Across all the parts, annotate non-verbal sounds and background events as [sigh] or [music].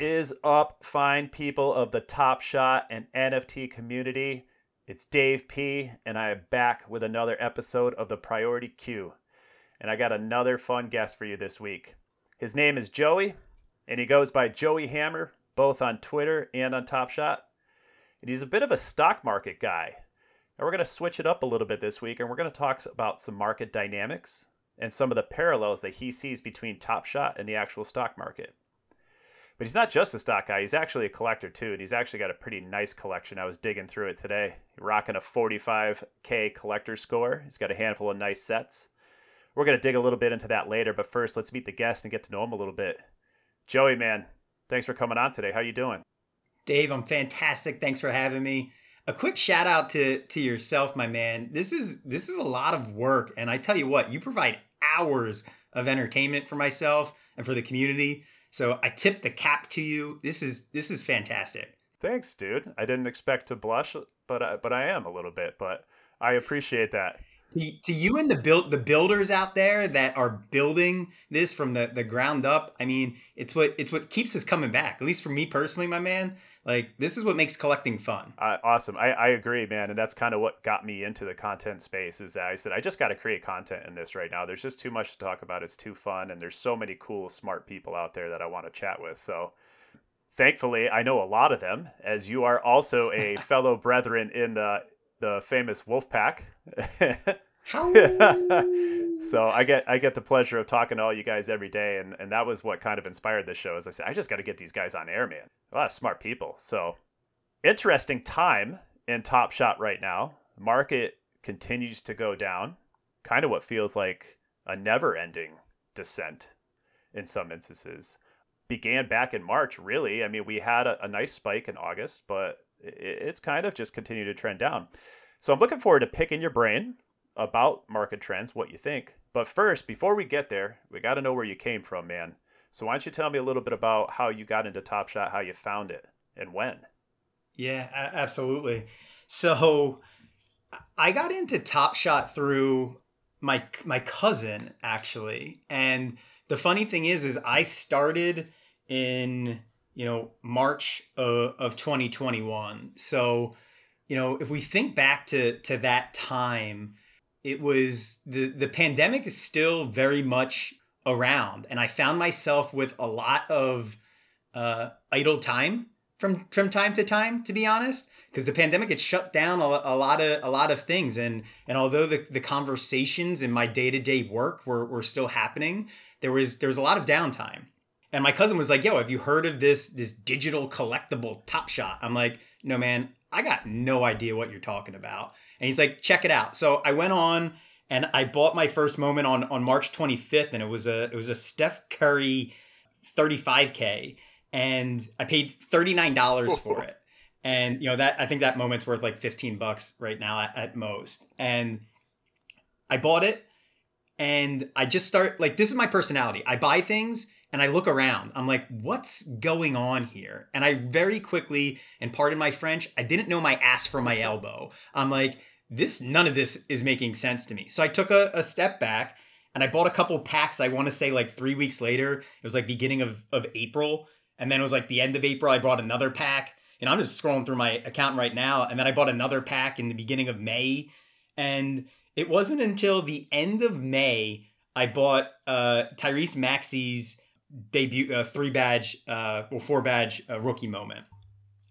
is up, fine people of the Top Shot and NFT community? It's Dave P, and I am back with another episode of the Priority Queue. And I got another fun guest for you this week. His name is Joey, and he goes by Joey Hammer, both on Twitter and on Top Shot. And he's a bit of a stock market guy. And we're going to switch it up a little bit this week, and we're going to talk about some market dynamics and some of the parallels that he sees between Top Shot and the actual stock market. But he's not just a stock guy, he's actually a collector too, and he's actually got a pretty nice collection. I was digging through it today. Rocking a 45K collector score. He's got a handful of nice sets. We're going to dig a little bit into that later, but first let's meet the guest and get to know him a little bit. Joey, man, thanks for coming on today. How you doing? Dave, I'm fantastic. Thanks for having me. A quick shout out to to yourself, my man. This is this is a lot of work, and I tell you what, you provide hours of entertainment for myself and for the community. So I tip the cap to you. This is this is fantastic. Thanks, dude. I didn't expect to blush, but I, but I am a little bit. But I appreciate that. To, to you and the build the builders out there that are building this from the, the ground up. I mean, it's what it's what keeps us coming back. At least for me personally, my man. Like this is what makes collecting fun. Uh, awesome. I, I agree, man. And that's kind of what got me into the content space is that I said, I just got to create content in this right now. There's just too much to talk about. It's too fun. And there's so many cool, smart people out there that I want to chat with. So thankfully, I know a lot of them as you are also a [laughs] fellow brethren in the, the famous Wolf Pack. [laughs] [laughs] so I get I get the pleasure of talking to all you guys every day, and, and that was what kind of inspired this show. As I said, I just got to get these guys on air, man. A lot of smart people. So interesting time in Top Shot right now. Market continues to go down, kind of what feels like a never-ending descent in some instances. Began back in March, really. I mean, we had a, a nice spike in August, but it, it's kind of just continued to trend down. So I'm looking forward to picking your brain about market trends, what you think. But first, before we get there, we got to know where you came from, man. So why don't you tell me a little bit about how you got into Top Shot, how you found it, and when? Yeah, absolutely. So I got into Top Shot through my my cousin actually, and the funny thing is, is I started in you know March of, of 2021. So you know if we think back to to that time it was the the pandemic is still very much around and i found myself with a lot of uh, idle time from from time to time to be honest because the pandemic had shut down a, a, lot of a lot of things and and although the, the conversations in my day-to-day work were, were still happening there was there was a lot of downtime. And my cousin was like yo have you heard of this this digital collectible top shot i'm like no man i got no idea what you're talking about and he's like, check it out. So I went on and I bought my first moment on on March 25th, and it was a it was a Steph Curry 35k, and I paid $39 for it. And you know that I think that moment's worth like 15 bucks right now at, at most. And I bought it, and I just start like this is my personality. I buy things and I look around. I'm like, what's going on here? And I very quickly, and pardon my French, I didn't know my ass from my elbow. I'm like, this, none of this is making sense to me. So I took a, a step back and I bought a couple packs. I want to say like three weeks later, it was like beginning of, of April. And then it was like the end of April, I bought another pack. And I'm just scrolling through my account right now. And then I bought another pack in the beginning of May. And it wasn't until the end of May I bought uh, Tyrese Maxey's debut uh, three badge uh, or four badge uh, rookie moment.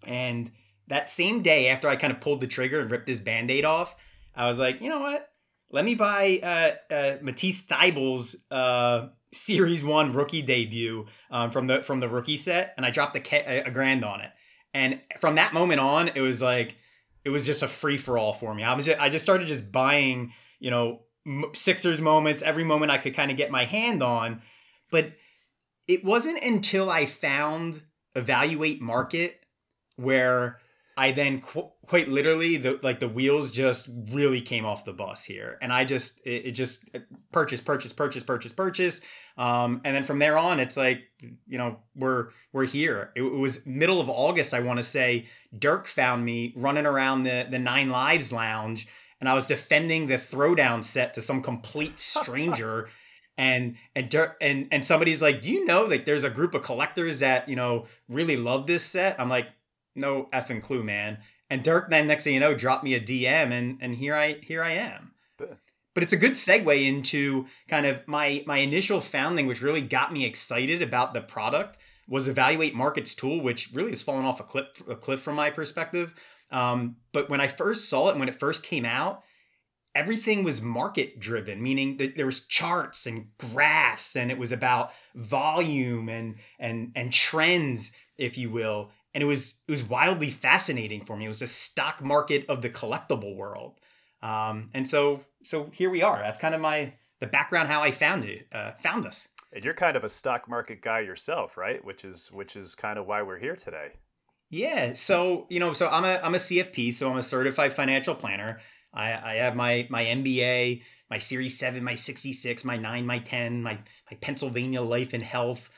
And that same day after I kind of pulled the trigger and ripped this band-aid off, I was like, you know what? Let me buy uh, uh, Matisse Thybulle's uh, Series One rookie debut um, from the from the rookie set, and I dropped a, a grand on it. And from that moment on, it was like it was just a free for all for me. I was just, I just started just buying, you know, Sixers moments every moment I could kind of get my hand on, but it wasn't until I found evaluate market where I then qu- quite literally the like the wheels just really came off the bus here, and I just it, it just purchase, purchase, purchase, purchase, purchase, um, and then from there on, it's like you know we're we're here. It, it was middle of August, I want to say. Dirk found me running around the the Nine Lives Lounge, and I was defending the throwdown set to some complete [laughs] stranger and and and and somebody's like, "Do you know like there's a group of collectors that you know really love this set?" I'm like, "No effing clue, man." And Dirk then next thing you know dropped me a DM, and and here I here I am. But it's a good segue into kind of my my initial founding, which really got me excited about the product, was Evaluate Markets tool, which really has fallen off a cliff a cliff from my perspective. Um, but when I first saw it, when it first came out, everything was market driven meaning that there was charts and graphs and it was about volume and and and trends if you will. And it was it was wildly fascinating for me. It was a stock market of the collectible world. Um, and so so here we are. That's kind of my the background how i found it uh, found this and you're kind of a stock market guy yourself right? Which is which is kind of why we're here today. Yeah. So you know so i'm a i'm a cfp so i'm a certified financial planner I, I have my my MBA, my Series 7, my 66, my 9, my 10, my, my Pennsylvania Life and Health.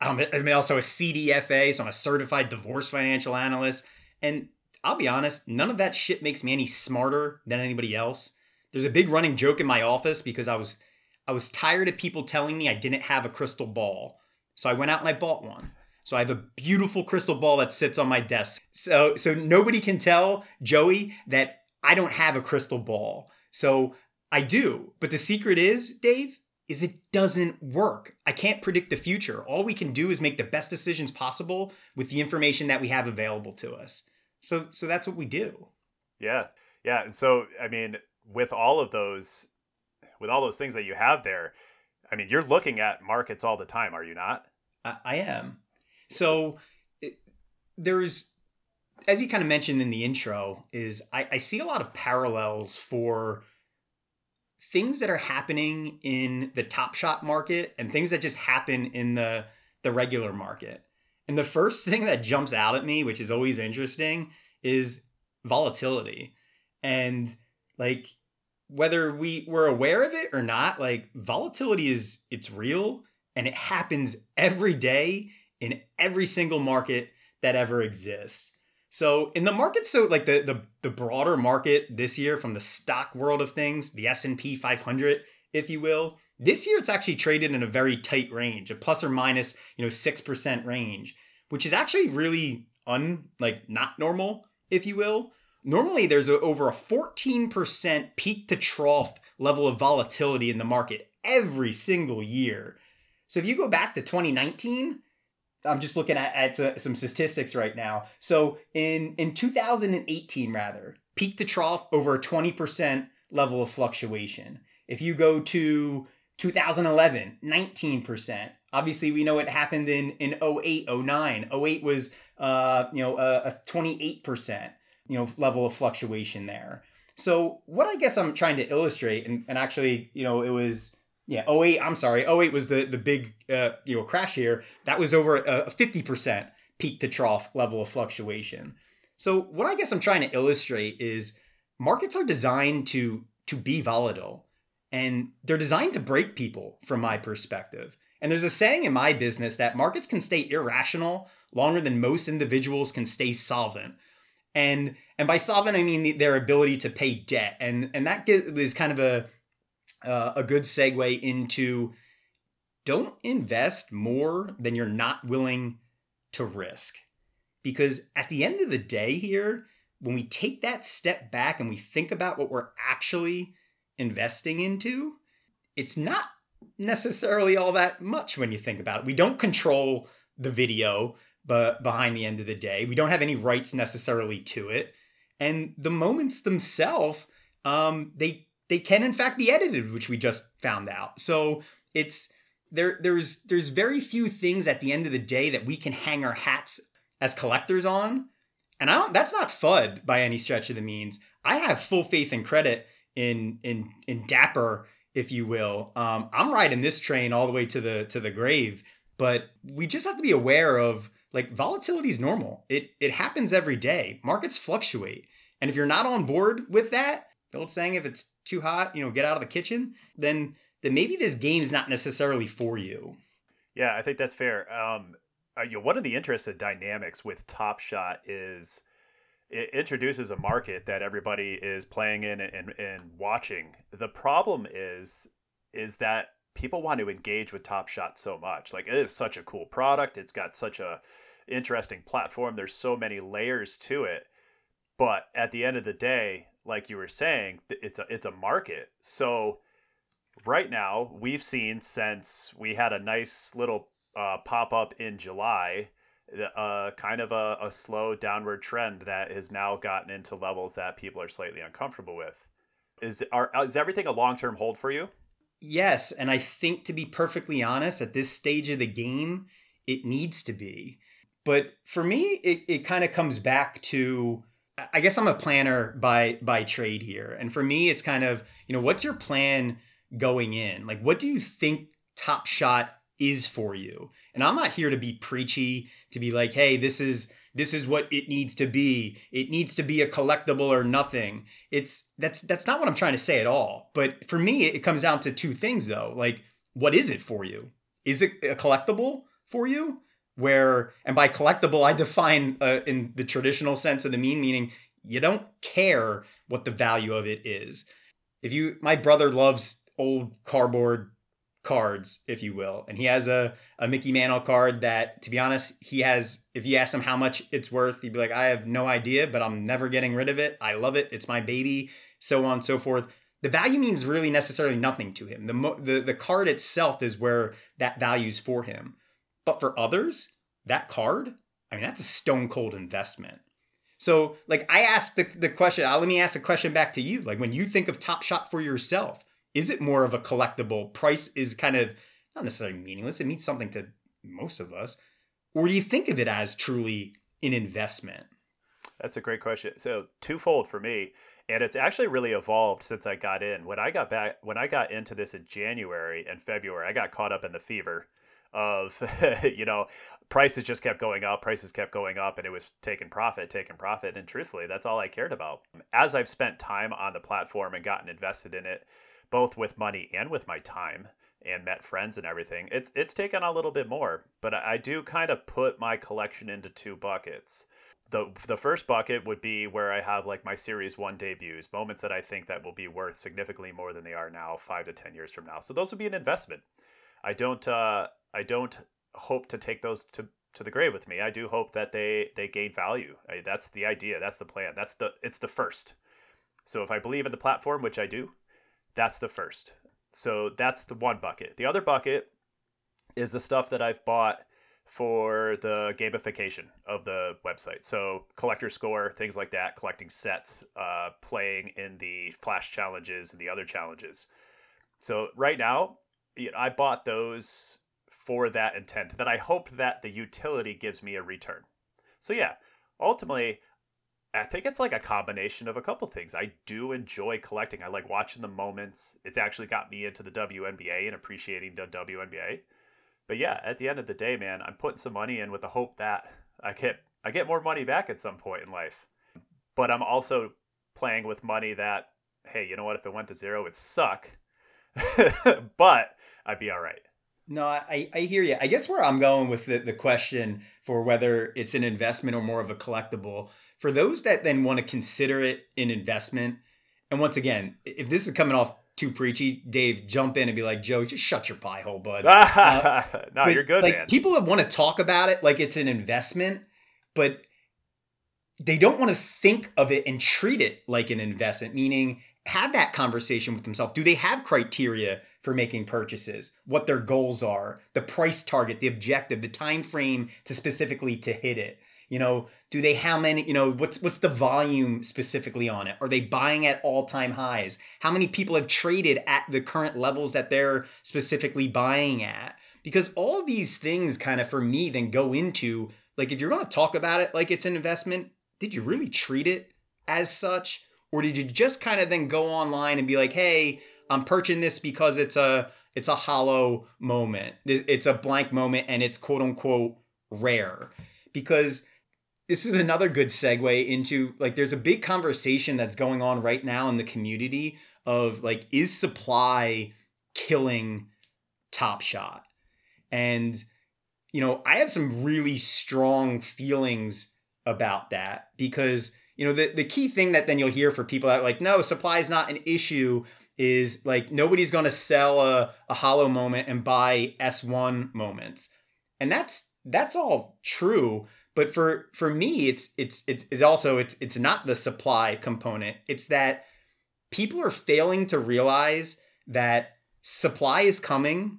Um, I'm, I'm also a CDFA, so I'm a certified divorce financial analyst. And I'll be honest, none of that shit makes me any smarter than anybody else. There's a big running joke in my office because I was I was tired of people telling me I didn't have a crystal ball. So I went out and I bought one. So I have a beautiful crystal ball that sits on my desk. So so nobody can tell Joey that I don't have a crystal ball. So I do. But the secret is, Dave, is it doesn't work. I can't predict the future. All we can do is make the best decisions possible with the information that we have available to us. So so that's what we do. Yeah. Yeah. And so I mean, with all of those with all those things that you have there, I mean, you're looking at markets all the time, are you not? I, I am. So it, there's as you kind of mentioned in the intro, is I, I see a lot of parallels for things that are happening in the top shot market and things that just happen in the the regular market. And the first thing that jumps out at me, which is always interesting, is volatility. And like whether we were aware of it or not, like volatility is it's real and it happens every day in every single market that ever exists. So in the market, so like the, the the broader market this year from the stock world of things, the S and P 500, if you will, this year it's actually traded in a very tight range, a plus or minus, you know, six percent range, which is actually really un like not normal, if you will. Normally, there's a, over a 14% peak to trough level of volatility in the market every single year. So if you go back to 2019, I'm just looking at, at some statistics right now. So in in 2018, rather, peak to trough over a 20% level of fluctuation. If you go to 2011, 19%. Obviously, we know it happened in in 08, 09. 08 was uh, you know a, a 28% you know level of fluctuation there. So what I guess I'm trying to illustrate, and, and actually, you know, it was yeah, 08, I'm sorry. 08 was the the big uh, you know crash here. That was over a 50% peak to trough level of fluctuation. So what I guess I'm trying to illustrate is markets are designed to to be volatile and they're designed to break people from my perspective. And there's a saying in my business that markets can stay irrational longer than most individuals can stay solvent. And and by solvent I mean their ability to pay debt. And and that is kind of a uh, a good segue into don't invest more than you're not willing to risk. Because at the end of the day, here, when we take that step back and we think about what we're actually investing into, it's not necessarily all that much when you think about it. We don't control the video but behind the end of the day. We don't have any rights necessarily to it. And the moments themselves, um, they they can in fact be edited, which we just found out. So it's there there's there's very few things at the end of the day that we can hang our hats as collectors on. And I don't that's not FUD by any stretch of the means. I have full faith and credit in in in Dapper, if you will. Um, I'm riding this train all the way to the to the grave, but we just have to be aware of like volatility is normal. It it happens every day. Markets fluctuate. And if you're not on board with that, the old saying, if it's too hot, you know, get out of the kitchen, then then maybe this game's not necessarily for you. Yeah, I think that's fair. Um, uh, you know, one of the interesting dynamics with Top Shot is it introduces a market that everybody is playing in and, and watching. The problem is is that people want to engage with Top Shot so much. Like it is such a cool product. It's got such a interesting platform. There's so many layers to it. But at the end of the day, like you were saying, it's a it's a market. So right now, we've seen since we had a nice little uh, pop up in July, uh, kind of a, a slow downward trend that has now gotten into levels that people are slightly uncomfortable with. Is are is everything a long term hold for you? Yes, and I think to be perfectly honest, at this stage of the game, it needs to be. But for me, it, it kind of comes back to I guess I'm a planner by by trade here. And for me, it's kind of, you know, what's your plan going in? Like what do you think Top Shot is for you? And I'm not here to be preachy, to be like, hey, this is this is what it needs to be. It needs to be a collectible or nothing. It's that's that's not what I'm trying to say at all. But for me, it comes down to two things though. Like, what is it for you? Is it a collectible for you? Where and by collectible, I define uh, in the traditional sense of the mean meaning you don't care what the value of it is. If you, my brother loves old cardboard cards, if you will. And he has a, a Mickey Mantle card that, to be honest, he has, if you ask him how much it's worth, he'd be like, I have no idea, but I'm never getting rid of it. I love it. It's my baby, so on and so forth. The value means really necessarily nothing to him. The, the, the card itself is where that value's for him. But for others, that card, I mean, that's a stone cold investment. So, like, I asked the, the question, uh, let me ask a question back to you. Like, when you think of Top Shot for yourself, is it more of a collectible? Price is kind of not necessarily meaningless. It means something to most of us. Or do you think of it as truly an investment? That's a great question. So twofold for me, and it's actually really evolved since I got in. When I got back, when I got into this in January and February, I got caught up in the fever of, [laughs] you know, prices just kept going up, prices kept going up, and it was taking profit, taking profit. And truthfully, that's all I cared about. As I've spent time on the platform and gotten invested in it, both with money and with my time and met friends and everything it's it's taken a little bit more but i do kind of put my collection into two buckets the the first bucket would be where i have like my series 1 debuts moments that i think that will be worth significantly more than they are now 5 to 10 years from now so those would be an investment i don't uh i don't hope to take those to to the grave with me i do hope that they they gain value I, that's the idea that's the plan that's the it's the first so if i believe in the platform which i do that's the first. So that's the one bucket. The other bucket is the stuff that I've bought for the gamification of the website. So collector score, things like that, collecting sets, uh, playing in the flash challenges and the other challenges. So right now, I bought those for that intent. That I hope that the utility gives me a return. So yeah, ultimately, I think it's like a combination of a couple things. I do enjoy collecting. I like watching the moments. It's actually got me into the WNBA and appreciating the WNBA. But yeah, at the end of the day, man, I'm putting some money in with the hope that I get I get more money back at some point in life. But I'm also playing with money that hey, you know what? If it went to zero, it'd suck. [laughs] but I'd be all right. No, I, I hear you. I guess where I'm going with the, the question for whether it's an investment or more of a collectible for those that then want to consider it an investment, and once again, if this is coming off too preachy, Dave, jump in and be like, Joe, just shut your pie hole, bud. [laughs] Uh, no, you're good, like, man. People that want to talk about it like it's an investment, but they don't want to think of it and treat it like an investment, meaning have that conversation with themselves. Do they have criteria for making purchases? What their goals are, the price target, the objective, the time frame to specifically to hit it. You know do they how many you know what's what's the volume specifically on it? Are they buying at all-time highs? How many people have traded at the current levels that they're specifically buying at? Because all these things kind of for me then go into like if you're going to talk about it like it's an investment did you really treat it as such? Or did you just kind of then go online and be like hey i'm perching this because it's a it's a hollow moment. It's a blank moment and it's quote unquote rare. Because this is another good segue into like there's a big conversation that's going on right now in the community of like is supply killing top shot? And you know i have some really strong feelings about that because you know the, the key thing that then you'll hear for people that like no supply is not an issue is like nobody's going to sell a, a hollow moment and buy S1 moments. And that's that's all true, but for for me it's it's it's, also it's it's not the supply component. It's that people are failing to realize that supply is coming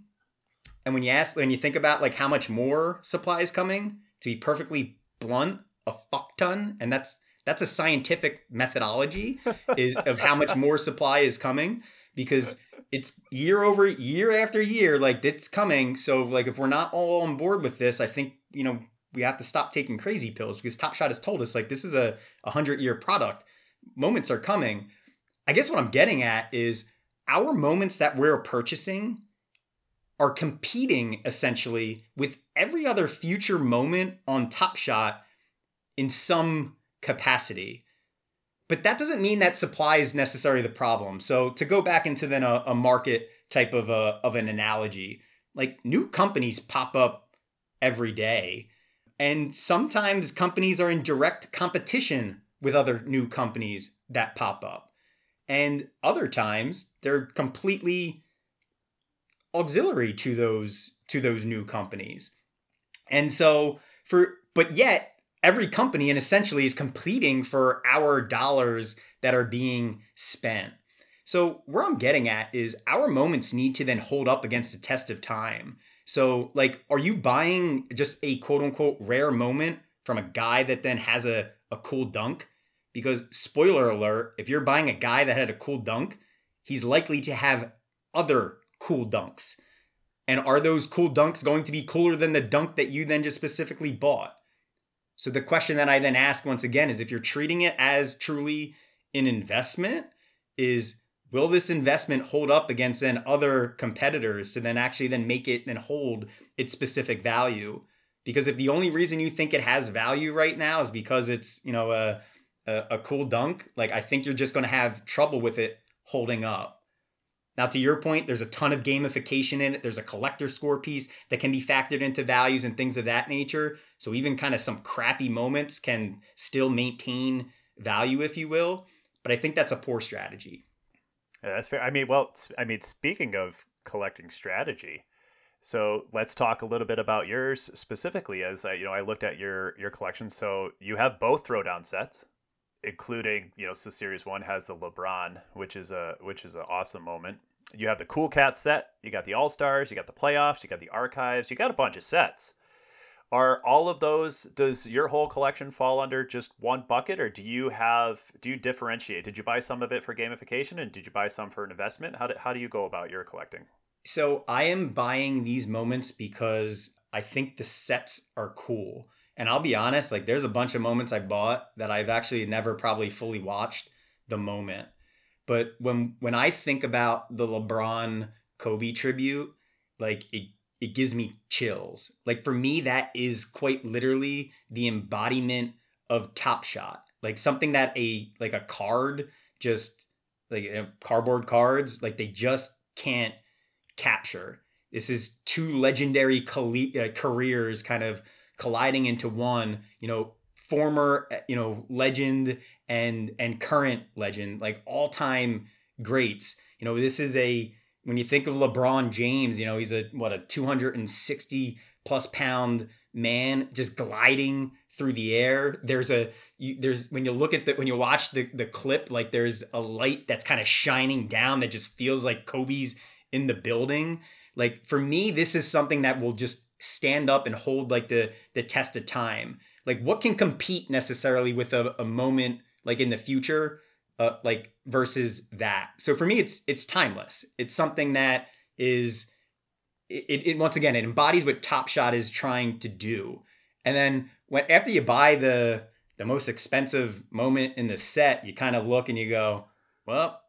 and when you ask when you think about like how much more supply is coming to be perfectly blunt a fuck ton and that's that's a scientific methodology [laughs] is of how much more supply is coming because it's year over year after year like it's coming. So like if we're not all on board with this i think you know we have to stop taking crazy pills because top shot has told us like this is a 100 year product. Moments are coming. I guess what i'm getting at is our moments that we're purchasing are competing essentially with every other future moment on top shot in some capacity. But that doesn't mean that supply is necessarily the problem. So to go back into then a, a market type of a of an analogy, like new companies pop up every day. And sometimes companies are in direct competition with other new companies that pop up. And other times they're completely auxiliary to those to those new companies. And so for but yet every company and essentially is competing for our dollars that are being spent. So where I'm getting at is our moments need to then hold up against the test of time. So like are you buying just a quote unquote rare moment from a guy that then has a, a cool dunk? Because spoiler alert, if you're buying a guy that had a cool dunk, he's likely to have other cool dunks. And are those cool dunks going to be cooler than the dunk that you then just specifically bought? So the question that I then ask once again is if you're treating it as truly an investment, is will this investment hold up against then other competitors to then actually then make it and hold its specific value? Because if the only reason you think it has value right now is because it's, you know, a a, a cool dunk, like I think you're just to have trouble with it holding up. Now, to your point, there's a ton of gamification in it. There's a collector score piece that can be factored into values and things of that nature. So even kind of some crappy moments can still maintain value, if you will. But I think that's a poor strategy. Yeah, that's fair. I mean, well, I mean, speaking of collecting strategy, so let's talk a little bit about yours specifically. As I, you know, I looked at your your collection. So you have both throwdown sets, including you know, so Series One has the LeBron, which is a which is an awesome moment you have the Cool Cat set, you got the All Stars, you got the playoffs, you got the archives, you got a bunch of sets. Are all of those does your whole collection fall under just one bucket or do you have do you differentiate? Did you buy some of it for gamification and did you buy some for an investment? How do, how do you go about your collecting? So I am buying these moments because I think the sets are cool. And I'll be honest, like there's a bunch of moments I bought that I've actually never probably fully watched the moment. But when when I think about the LeBron Kobe tribute, like it it gives me chills. Like for me, that is quite literally the embodiment of Top Shot. Like something that a like a card just like you know, cardboard cards like they just can't capture. This is two legendary uh, careers kind of colliding into one. You know, former eh, you know legend and and current legend like all-time greats. You know this is a when you think of lebron james you know he's a what a 260 plus pound man just gliding through the air. There's a you, there's when you look at the when you watch the the clip like there's a light that's kind of shining down that just feels like kobe's in the building. Like for me this is something that will just stand up and hold like the the test of time like what can compete necessarily with a, a moment like in the future uh, like versus that? So for me it's it's timeless. It's something that is it, it once again it embodies what top shot is trying to do. And then when after you buy the the most expensive moment in the set you kind of look and you go well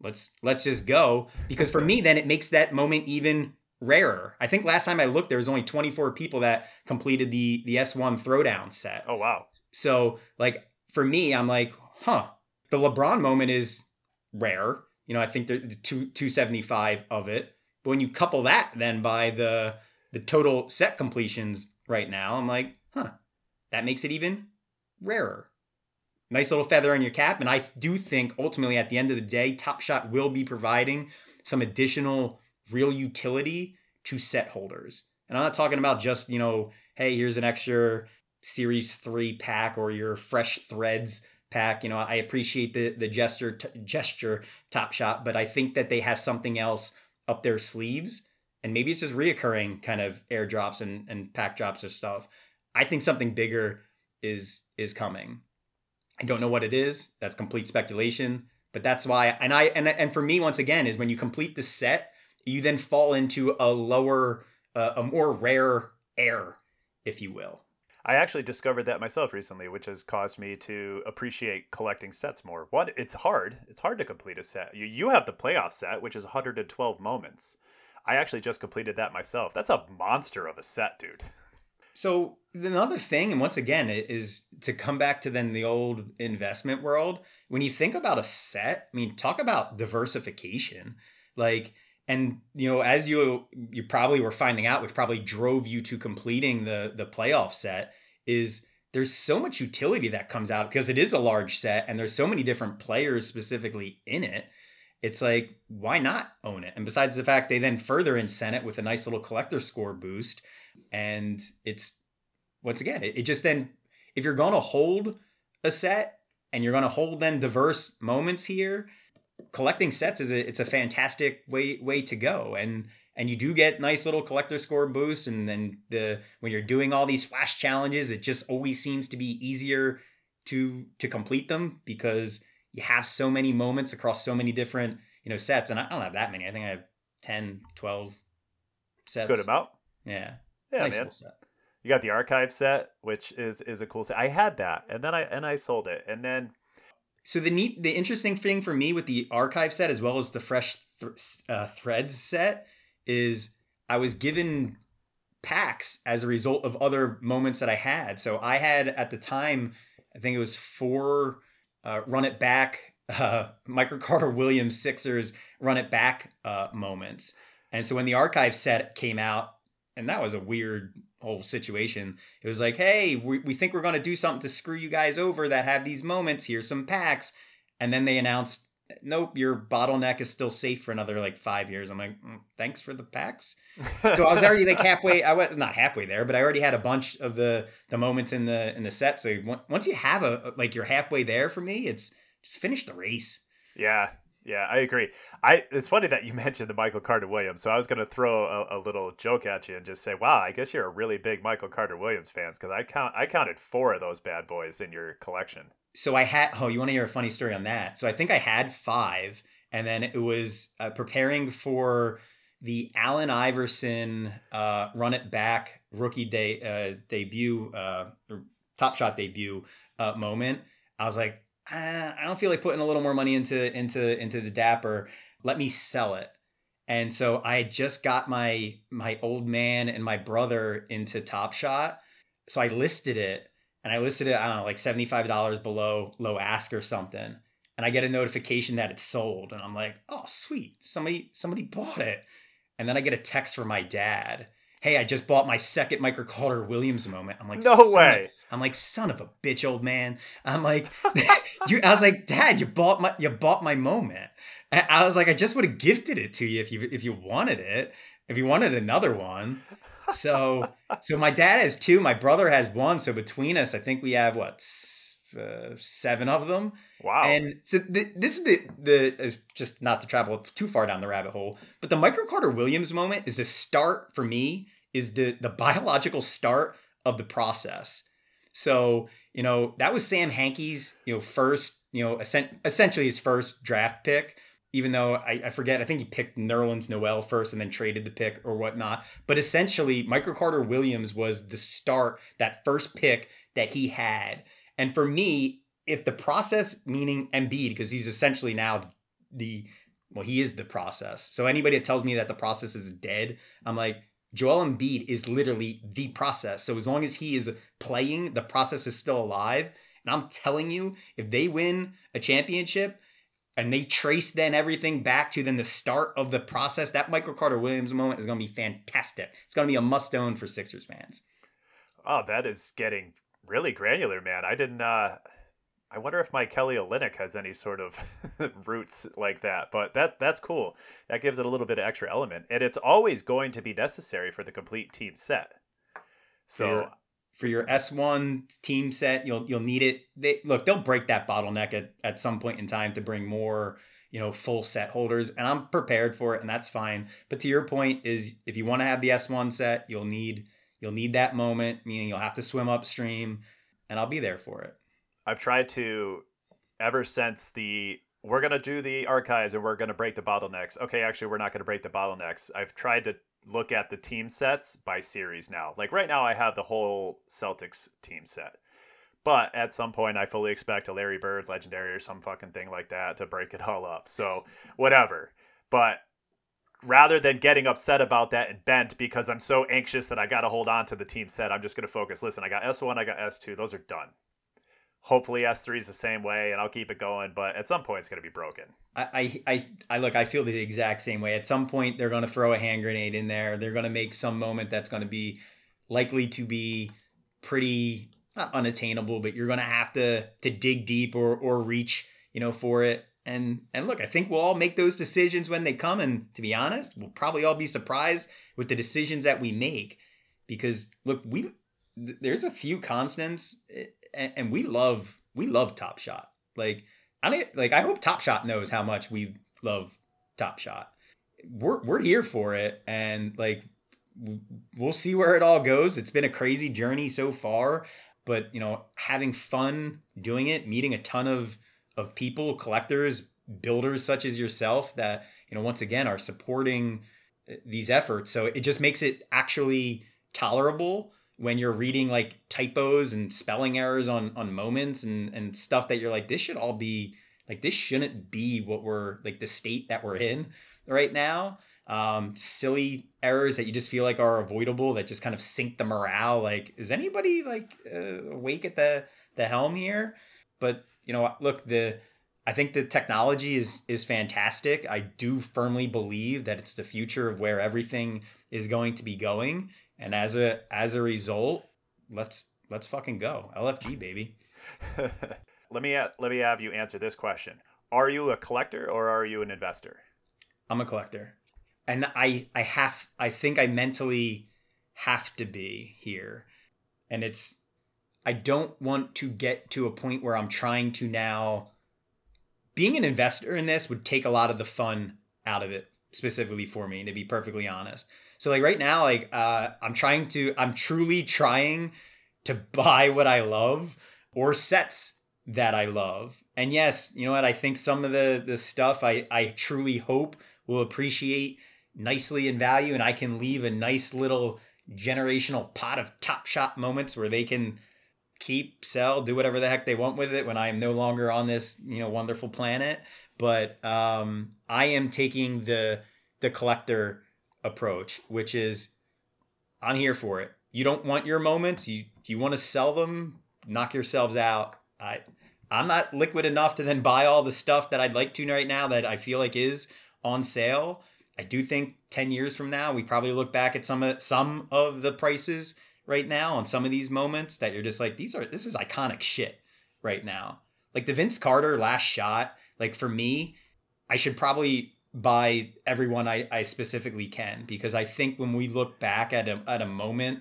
let's let's just go. Because for me then it makes that moment even rarer. I think last time I looked, there was only 24 people that completed the the S1 throwdown set. Oh wow! So like for me, I'm like, huh. The LeBron moment is rare. You know, I think the two 275 of it. But when you couple that then by the the total set completions right now, I'm like, huh, that makes it even rarer. nice little feather in your cap. And I do think ultimately at the end of the day, Top Shot will be providing some additional real utility to set holders. And I'm not talking about just, you know, hey, here's an extra series three pack or your fresh threads pack. You know, I appreciate the the gesture t- gesture top shot, but I think that they have something else up their sleeves. And maybe it's just reoccurring kind of airdrops and, and pack drops or stuff. I think something bigger is is coming. I don't know what it is. That's complete speculation. But that's why and I and and for me once again is when you complete the set, you then fall into a lower uh, a more rare air, if you will. I actually discovered that myself recently, which has caused me to appreciate collecting sets more. One, it's hard. It's hard to complete a set. You you have the playoff set, which is 112 moments. I actually just completed that myself. That's a monster of a set, dude. [laughs] So another thing, and once again, is to come back to then the old investment world. When you think about a set, I mean, talk about diversification. Like, and you know, as you you probably were finding out, which probably drove you to completing the the playoff set, is there's so much utility that comes out because it is a large set, and there's so many different players specifically in it. It's like why not own it? And besides the fact they then further incent it with a nice little collector score boost. And it's once again it, it just then if you're going to hold a set and you're going to hold then diverse moments here collecting sets is a it's a fantastic way way to go. And and you do get nice little collector score boosts and then the when you're doing all these flash challenges it just always seems to be easier to to complete them because you have so many moments across so many different you know sets. And i don't have that many. I think i have 10 12 sets. It's good amount yeah. Yeah nice man. you got the archive set which is is a cool set. I had that and then i and i sold it. And then so the neat the interesting thing for me with the archive set as well as the fresh th- uh, threads set is i was given packs as a result of other moments that i had so i had at the time i think it was four uh, run it back, [laughs] uh, Michael Carter Williams Sixers run it back uh, moments. And so when the archive set came out, and that was a weird whole situation. It was like, hey, we, we think we're going to do something to screw you guys over that have these moments. Here's some packs. And then they announced, nope, your bottleneck is still safe for another like five years. I'm like, mm, thanks for the packs. [laughs] so I was already like halfway. I was not halfway there, but I already had a bunch of the the moments in the in the set. So once you have a like you're halfway there for me, it's just finish the race. Yeah, yeah, I agree. I it's funny that you [laughs] mentioned the Michael Carter Williams. So I was going to throw a, a, little joke at you and just say, "Wow, I guess you're a really big Michael Carter Williams fans because I count I counted four of those bad boys in your collection." So I had. Oh, you want to hear a funny story on that? So I think I had five, and then it was uh, preparing for the Allen Iverson uh, run it back rookie day uh, debut, uh, top shot debut uh, moment. I was like, I don't feel like putting a little more money into into into the Dapper. Let me sell it. And so I just got my my old man and my brother into Top Shot. So I listed it and I listed it, I don't know, like $75 below low ask or something. And I get a notification that it's sold. And I'm like, oh sweet. Somebody somebody bought it. And then I get a text from my dad. Hey, I just bought my second Michael Carter Williams moment. I'm like, no way. I'm like, son of a bitch, old man. I'm like, [laughs] you. I was like, Dad, you bought my, you bought my moment. And I was like, I just would have gifted it to you if you, if you wanted it. If you wanted another one. So, so my dad has two. My brother has one. So between us, I think we have what uh, seven of them. Wow. And so the, this is the the just not to travel too far down the rabbit hole, but the Michael Carter Williams moment is the start for me is the the biological start of the process. So, you know, that was Sam Hinkie's, you know, first, you know, essentially his first draft pick, even though I, I forget, I think he picked Nerlens Noel first and then traded the pick or whatnot. But essentially, Michael Carter Williams was the start, that first pick that he had. And for me, if the process, meaning Embiid, because he's essentially now the well, he is the process. So anybody that tells me that the process is dead, I'm like, Joel Embiid is literally the process. So as long as he is playing, the process is still alive. And I'm telling you, if they win a championship and they trace then everything back to then the start of the process, that Michael Carter Williams moment is going to be fantastic. It's going to be a must own for Sixers fans. Oh, that is getting really granular, man. I didn't uh I wonder if my Kelly Olynyk has any sort of [laughs] roots like that, but that that's cool. That gives it a little bit of extra element, and it's always going to be necessary for the complete team set. So. For your, your S1 team set, you'll you'll need it. They look, they'll break that bottleneck at, at some point in time to bring more, you know, full set holders, and I'm prepared for it, and that's fine. But to your point, is if you want to have the S1 set, you'll need you'll need that moment, meaning you'll have to swim upstream, and I'll be there for it. I've tried to ever since the we're gonna do the archives and we're gonna break the bottlenecks. Okay, actually, we're not gonna break the bottlenecks. I've tried to look at the team sets by series now. Like right now, I have the whole Celtics team set. But at some point, I fully expect a Larry Bird legendary or some fucking thing like that to break it all up. So, whatever. But rather than getting upset about that and bent because I'm so anxious that I got to hold on to the team set, I'm just going to focus. Listen, I got S1, I got S2. Those are done. Hopefully S3 is the same way and I'll keep it going, but at some point it's going to be broken. I, I, I look, I feel the exact same way. At some point they're going to throw a hand grenade in there. They're going to make some moment that's going to be likely to be pretty not unattainable, but you're going to have to to dig deep or or reach, you know, for it. And and look, I think we'll all make those decisions when they come and to be honest, we'll probably all be surprised with the decisions that we make because look, we there's a few constants eh, and, and we love we love Top Shot. Like I like I hope Top Shot knows how much we love Top Shot. We're we're here for it, and like we'll see where it all goes. It's been a crazy journey so far, but you know, having fun doing it, meeting a ton of of people, collectors, builders such as yourself that you know once again are supporting uh, these efforts. So it just makes it actually tolerable when you're reading like typos and spelling errors on on moments and and stuff that you're like this should all be like this shouldn't be what we're like the state that we're in right now um silly errors that you just feel like are avoidable that just kind of sink the morale like is anybody like uh, awake at the the helm here but you know look the I think the technology is is fantastic. I do firmly believe that it's the future of where everything is going to be going. And as a as a result, let's let's fucking go. LFG baby. [laughs] let me let me have you answer this question. Are you a collector or are you an investor? I'm a collector. And I I have I think I mentally have to be here. And it's I don't want to get to a point where I'm trying to now being an investor in this would take a lot of the fun out of it specifically for me to be perfectly honest so like right now, like uh, I'm trying to, I'm truly trying to buy what I love or sets that I love. And yes, you know what? I think some of the the stuff I I truly hope will appreciate nicely in value, and I can leave a nice little generational pot of top shot moments where they can keep, sell, do whatever the heck they want with it when I am no longer on this, you know, wonderful planet. But um, I am taking the the collector approach, which is I'm here for it. You don't want your moments. You you want to sell them, knock yourselves out. I I'm not liquid enough to then buy all the stuff that I'd like to right now that I feel like is on sale. I do think 10 years from now we probably look back at some of some of the prices right now on some of these moments that you're just like these are this is iconic shit right now. Like the Vince Carter last shot, like for me, I should probably by everyone I, I specifically can because I think when we look back at a, at a moment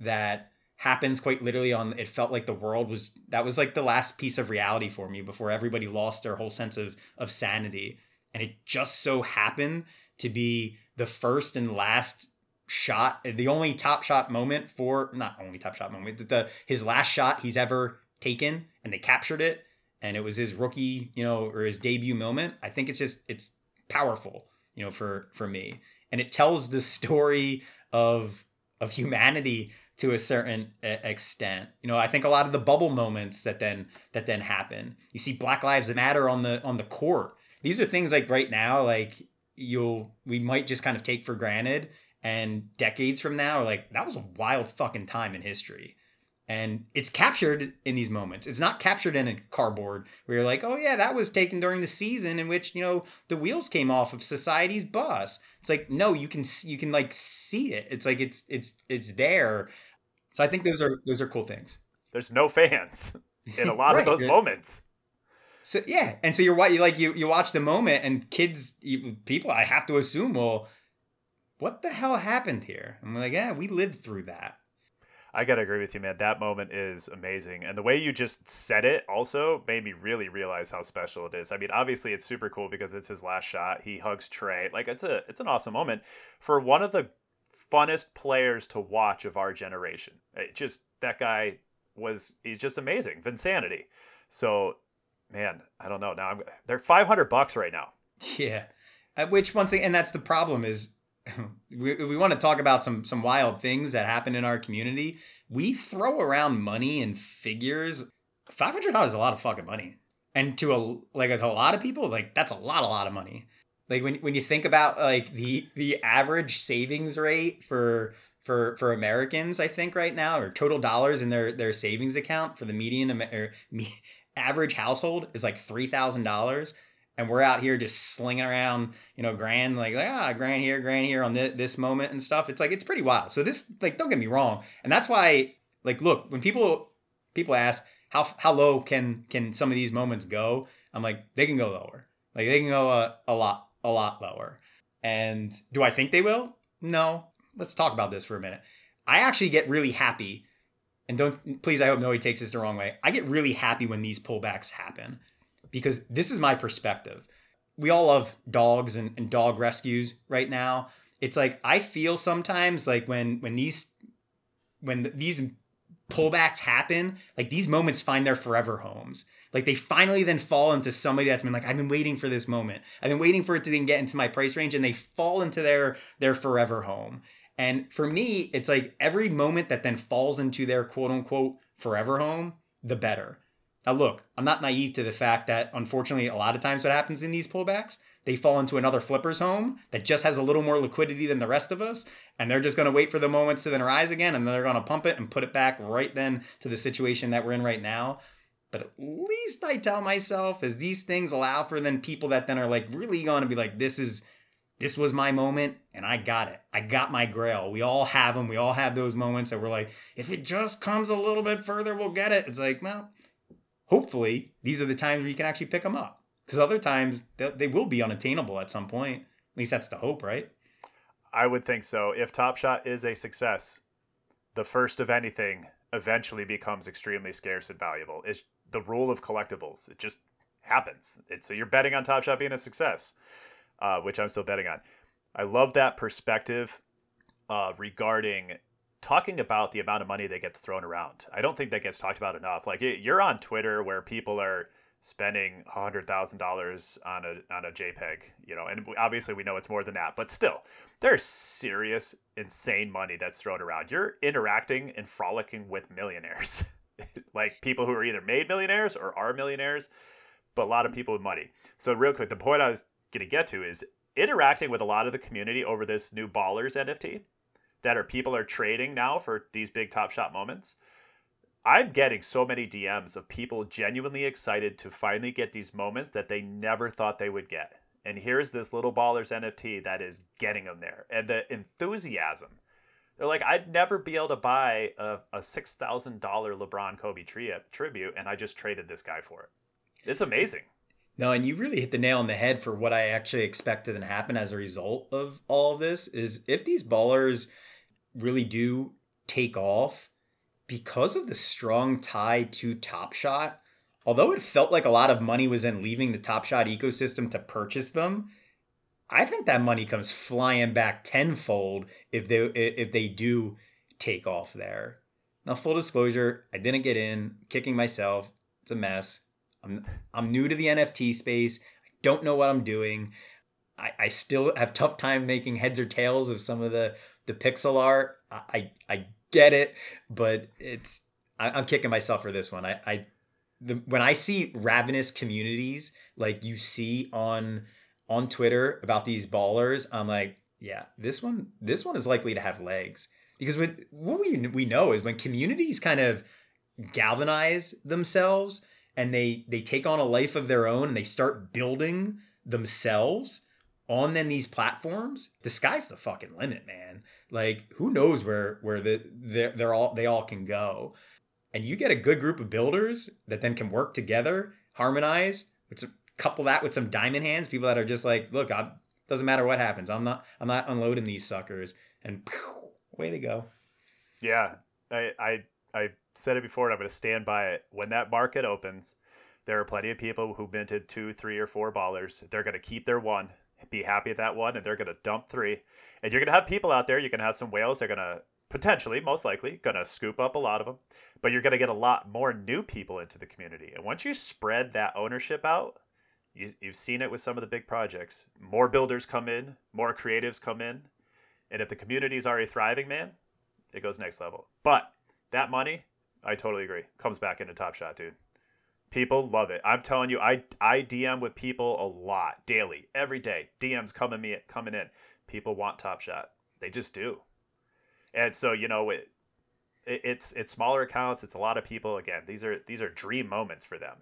that happens quite literally on it felt like the world was that was like the last piece of reality for me before everybody lost their whole sense of of sanity. And it just so happened to be the first and last shot the only top shot moment for not only top shot moment the his last shot he's ever taken and they captured it. And it was his rookie you know or his debut moment. I think it's just it's powerful, you know, for for me. And it tells the story of of humanity to a certain extent. You know, I think a lot of the bubble moments that then that then happen. You see Black Lives Matter on the on the court. These are things like right now, like you'll we might just kind of take for granted. And decades from now, like that was a wild fucking time in history and it's captured in these moments. It's not captured in a cardboard where you're like, oh yeah, that was taken during the season in which you know the wheels came off of society's bus. It's like no, you can you can like see it. It's like it's it's it's there. So I think those are those are cool things. There's no fans [laughs] in a lot right. of those moments. So yeah, and so you're what you like you you watch the moment and kids people I have to assume well what the hell happened here? I'm like, yeah, we lived through that. I gotta agree with you, man. That moment is amazing, and the way you just said it also made me really realize how special it is. I mean, obviously it's super cool because it's his last shot. He hugs Trae, like it's a it's an awesome moment for one of the funnest players to watch of our generation. It just that guy was he's just amazing, Vinsanity. So, man, I don't know. Now I'm they're five hundred bucks right now. [laughs] Yeah, which once again, and that's the problem is we, we want to talk about some some wild things that happen in our community. We throw around money and figures. Five hundred dollars is a lot of fucking money, and to a like to a lot of people, like that's a lot, a lot of money. Like when when you think about like the the average savings rate for for for Americans, I think right now, or total dollars in their their savings account for the median or me, [laughs] average household is like three thousand dollars and we're out here just slinging around, you know, grand like, ah, grand here, grand here on this, this moment and stuff. It's like it's pretty wild. So this, like, don't get me wrong, and that's why, like, look, when people people ask how how low can can some of these moments go, I'm like, they can go lower. Like they can go a, a lot a lot lower. And do I think they will? No. Let's talk about this for a minute. I actually get really happy, and don't please, I hope nobody takes this the wrong way. I get really happy when these pullbacks happen because this is my perspective. We all love dogs and, and dog rescues right now. It's like I feel sometimes like when when these when these pullbacks happen, like these moments find their forever homes. Like they finally then fall into somebody that's been like, I've been waiting for this moment. I've been waiting for it to then get into my price range, and they fall into their their forever home. And for me, it's like every moment that then falls into their quote unquote forever home, the better. Now, look, I'm not naive to the fact that unfortunately, a lot of times what happens in these pullbacks, they fall into another flipper's home that just has a little more liquidity than the rest of us. And they're just going to wait for the moments to then rise again. And then they're going to pump it and put it back right then to the situation that we're in right now. But at least I tell myself as these things allow for then people that then are like really going to be like, this is, this was my moment and I got it. I got my grail. We all have them. We all have those moments that we're like, if it just comes a little bit further, we'll get it. It's like, well, hopefully these are the times where you can actually pick them up. Because other times they will be unattainable at some point. At least that's the hope right? I would think so. If top shot is a success the first of anything eventually becomes extremely scarce and valuable. It's the rule of collectibles. It just happens. It's, so you're betting on top shot being a success uh, which i'm still betting on. I love that perspective uh, regarding talking about the amount of money that gets thrown around. I don't think that gets talked about enough. Like you're on Twitter where people are spending hundred thousand dollars on a on a JPEG, you know, and obviously we know it's more than that, but still, there's serious, insane money that's thrown around. You're interacting and frolicking with millionaires, [laughs] like people who are either made millionaires or are millionaires, but a lot of mm-hmm. people with money. So real quick, the point I was gonna get to is interacting with a lot of the community over this new Ballers NFT that are people are trading now for these big top shot moments. I'm getting so many DMs of people genuinely excited to finally get these moments that they never thought they would get. And here's this little ballers NFT that is getting them there. And the enthusiasm. They're like, I'd never be able to buy a, a $6,000 LeBron Kobe tri- tribute, and I just traded this guy for it. It's amazing. No, and you really hit the nail on the head for what I actually expected to happen as a result of all of this is if these ballers – really do take off because of the strong tie to Top Shot. Although it felt like a lot of money was in leaving the Top Shot ecosystem to purchase them, I think that money comes flying back tenfold if they if they do take off there. Now, full disclosure, I didn't get in, kicking myself. It's a mess. I'm I'm new to the NFT space. I don't know what I'm doing. I, I still have tough time making heads or tails of some of the the pixel art. I I get it, but it's I, am kicking myself for this one. I I the, when I see ravenous communities like you see on on Twitter about these ballers, I'm like, yeah, this one this one is likely to have legs because when, what we we know is when communities kind of galvanize themselves and they they take on a life of their own and they start building themselves on then these platforms, the sky's the fucking limit, man. Like who knows where where the they're, they're all they all can go. And you get a good group of builders that then can work together, harmonize. It's a couple that with some diamond hands, people that are just like, look, I doesn't matter what happens. I'm not I'm not unloading these suckers and pew, way to go. Yeah. I I I said it before and I'm to stand by it. When that market opens, there are plenty of people who minted two, three, or four ballers. They're going to keep their one, be happy at that one, and they're going to dump three. And you're going to have people out there. You're going to have some whales. They're going to potentially, most likely, going to scoop up a lot of them. But you're going to get a lot more new people into the community. And once you spread that ownership out, you, you've seen it with some of the big projects. More builders come in, more creatives come in. And if the community is already thriving, man, it goes next level. But that money, I totally agree, comes back into Top Shot, dude. People love it. I'm telling you, I I DM with people a lot daily, every day. DMs coming me coming in. People want Top Shot. They just do. And so you know it, it, it's it's smaller accounts. It's a lot of people. Again, these are these are dream moments for them.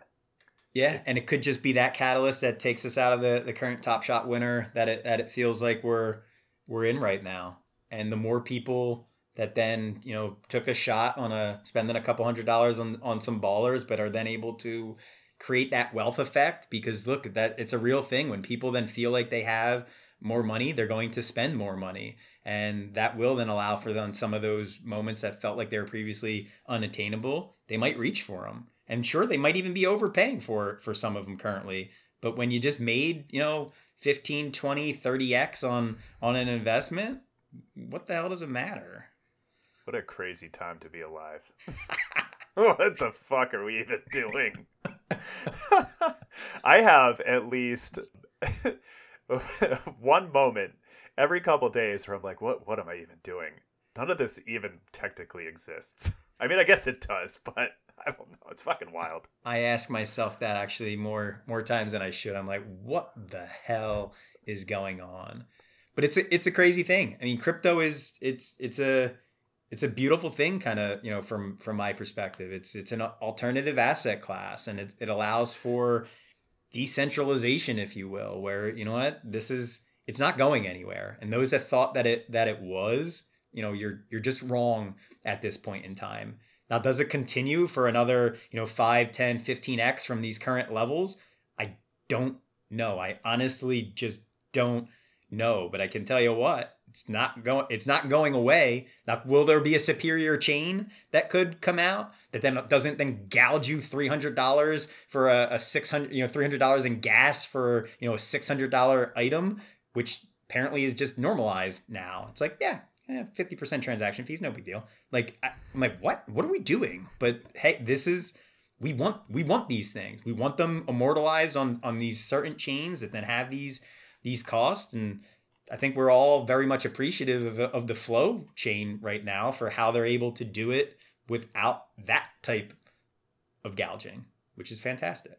Yeah, it's, and it could just be that catalyst that takes us out of the the current Top Shot winner that it that it feels like we're we're in right now. And the more people that then you know took a shot on a spending a couple hundred dollars on on some ballers, but are then able to create that wealth effect? Because look that it's a real thing. When people then feel like they have more money they're going to spend more money. And that will then allow for them some of those moments that felt like they were previously unattainable they might reach for them and sure they might even be overpaying for for some of them currently. But when you just made you know 15 20 30x on on an investment what the hell does it matter what a crazy time to be alive. [laughs] what the fuck are we even doing? [laughs] I have at least [laughs] one moment every couple days where I'm like, what what am I even doing? None of this even technically exists. I mean, I guess it does, but I don't know. It's fucking wild. I ask myself that actually more more times than I should. I'm like, what the hell is going on? But it's a it's a crazy thing. I mean, crypto is it's it's a it's a beautiful thing kind of you know from from my perspective. It's it's an alternative asset class and it, it allows for decentralization if you will where you know what this is it's not going anywhere. And those that thought that it that it was you know you're you're just wrong at this point in time. Now does it continue for another you know 5 10 15x from these current levels? I don't know. I honestly just don't know. But i can tell you what it's not going it's not going away. Now will there be a superior chain that could come out that then doesn't then gouge you $300 for a, a 600 you know $300 in gas for you know a $600 item which apparently is just normalized now? It's like yeah, yeah 50% transaction fees no big deal. Like I, i'm like what? What are we doing? But hey this is we want we want these things. We want them immortalized on on these certain chains that then have these these costs. And I think we're all very much appreciative of, of the flow chain right now for how they're able to do it without that type of gouging, which is fantastic.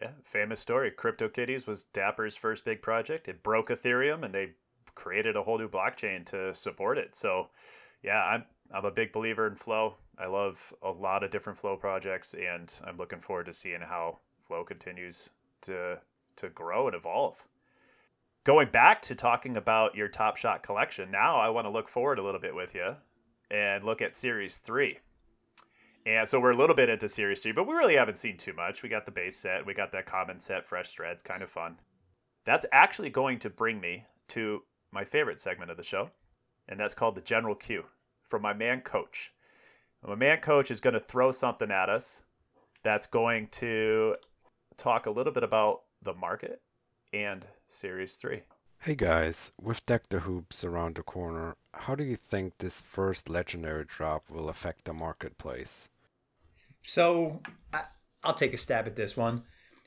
Yeah, famous story. CryptoKitties was Dapper's first big project. It broke Ethereum and they created a whole new blockchain to support it. So, yeah, I'm I'm a big believer in flow. I love a lot of different flow projects and I'm looking forward to seeing how flow continues to to grow and evolve going back to talking about your Top Shot collection, now I want to look forward a little bit with you and look at Series 3. And so we're a little bit into Series 3, but we really haven't seen too much. We got the base set, we got that common set, fresh threads, kind of fun. That's actually going to bring me to my favorite segment of the show, and that's called the General Q from my man Coach. My man Coach is going to throw something at us that's going to talk a little bit about the market and Series 3. Hey guys, with Deck the Hoops around the corner, how do you think this first legendary drop will affect the marketplace? So, I, will take a stab at this one.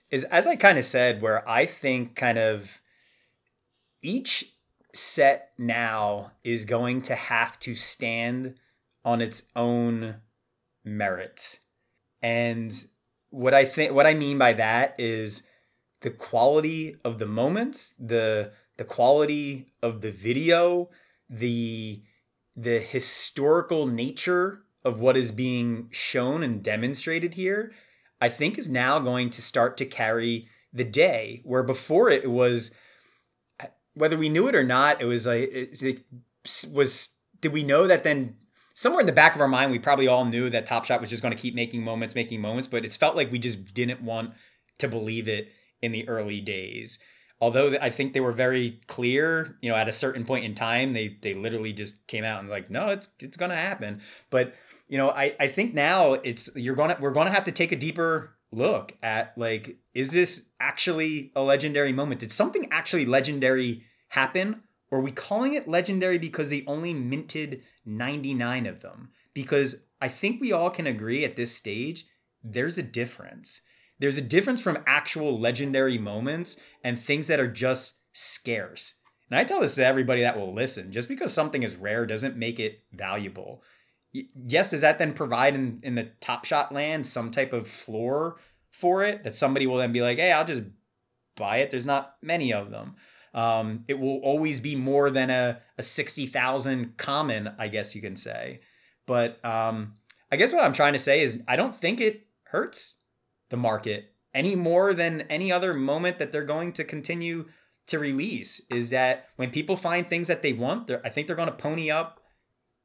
Is as I kind of said, where I think kind of each set now is going to have to stand on its own merits. And what I think what I mean by that is the quality of the moments, the the quality of the video, the the historical nature of what is being shown and demonstrated here, I think is now going to start to carry the day. Where before it, was, whether we knew it or not, it was like it was. Did we know that then? Somewhere in the back of our mind, we probably all knew that Top Shot was just going to keep making moments, making moments, but it's felt like we just didn't want to believe it in the early days. Although I think they were very clear, you know, at a certain point in time, they they literally just came out and like, no, it's it's gonna happen. But you know, I I think now it's you're gonna we're gonna have to take a deeper look at like, is this actually a legendary moment? Did something actually legendary happen? Or are we calling it legendary because they only minted 99 of them? Because I think we all can agree at this stage, there's a difference. There's a difference from actual legendary moments and things that are just scarce. And I tell this to everybody that will listen just because something is rare doesn't make it valuable. Yes, does that then provide in, in the top shot land some type of floor for it that somebody will then be like, hey, I'll just buy it? There's not many of them. Um, it will always be more than a, a 60,000 common, I guess you can say. But um, I guess what I'm trying to say is I don't think it hurts the market any more than any other moment that they're going to continue to release is that when people find things that they want, I think they're going to pony up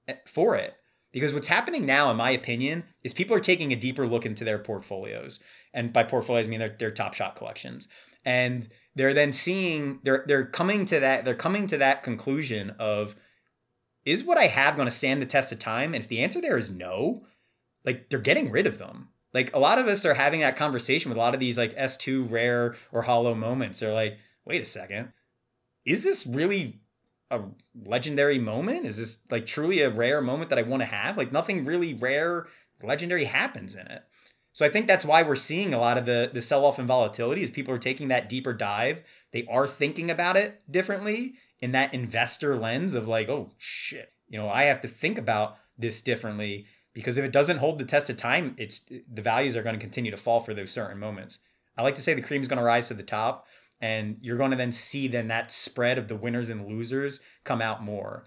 eh, for it. Because what's happening now, in my opinion, is people are taking a deeper look into their portfolios. And by portfolios, I mean their, their top shot collections. And they're then seeing they're they're coming to that they're coming to that conclusion of is what I have going to stand the test of time? And if the answer there is no, like they're getting rid of them. Like a lot of us are having that conversation with a lot of these like S2 rare or hollow moments. They're like, wait a second, is this really a legendary moment? Is this like truly a rare moment that I want to have? Like nothing really rare, legendary happens in it. So I think that's why we're seeing a lot of the the sell off and volatility is people are taking that deeper dive. They are thinking about it differently in that investor lens of like, oh shit, you know, I have to think about this differently because if it doesn't hold the test of time, it's the values are going to continue to fall for those certain moments. I like to say the cream is going to rise to the top and you're going to then see then that spread of the winners and losers come out more.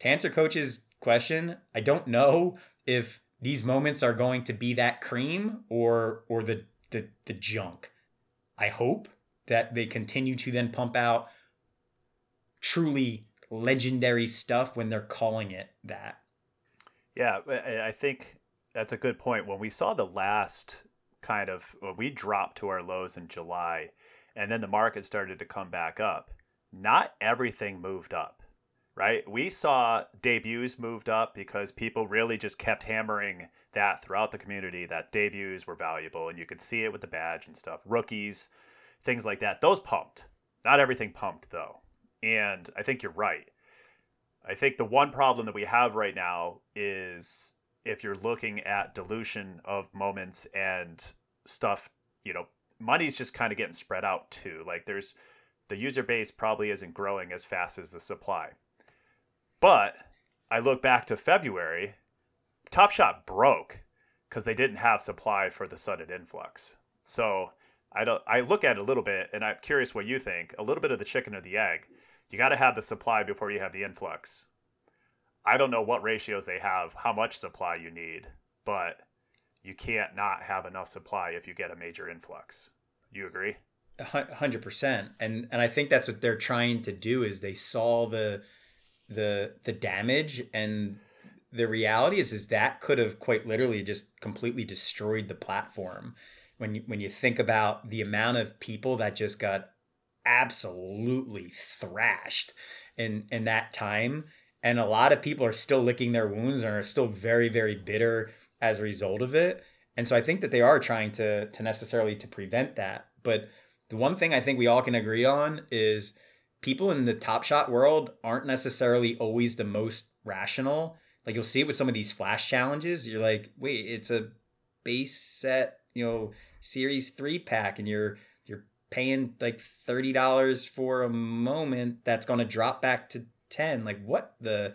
To answer coach's question, I don't know if these moments are going to be that cream or or the the, the junk. I hope that they continue to then pump out truly legendary stuff when they're calling it that. Yeah, I think that's a good point. When we saw the last kind of when we dropped to our lows in July and then the market started to come back up, not everything moved up, right? We saw debuts moved up because people really just kept hammering that throughout the community that debuts were valuable and you could see it with the badge and stuff. Rookies, things like that. Those pumped. Not everything pumped though. And I think you're right. I think the one problem that we have right now is if you're looking at dilution of moments and stuff, you know, money's just kind of getting spread out too. Like there's the user base probably isn't growing as fast as the supply. But I look back to February, Top Shot broke because they didn't have supply for the sudden influx. So I don't I look at it a little bit and I'm curious what you think. A little bit of the chicken or the egg. You got to have the supply before you have the influx. I don't know what ratios they have, how much supply you need, but you can't not have enough supply if you get a major influx. You agree? hundred percent. And and I think that's what they're trying to do is they saw the the the damage and the reality is is that could have quite literally just completely destroyed the platform when you, when you think about the amount of people that just got absolutely thrashed in in that time. And a lot of people are still licking their wounds and are still very very bitter as a result of it. And so i think that they are trying to to necessarily to prevent that. But the one thing i think we all can agree on is people in the top shot world aren't necessarily always the most rational. Like you'll see it with some of these flash challenges. You're like wait it's a base set you know series 3 pack and you're paying like $30 for a moment that's going to drop back to 10 like what the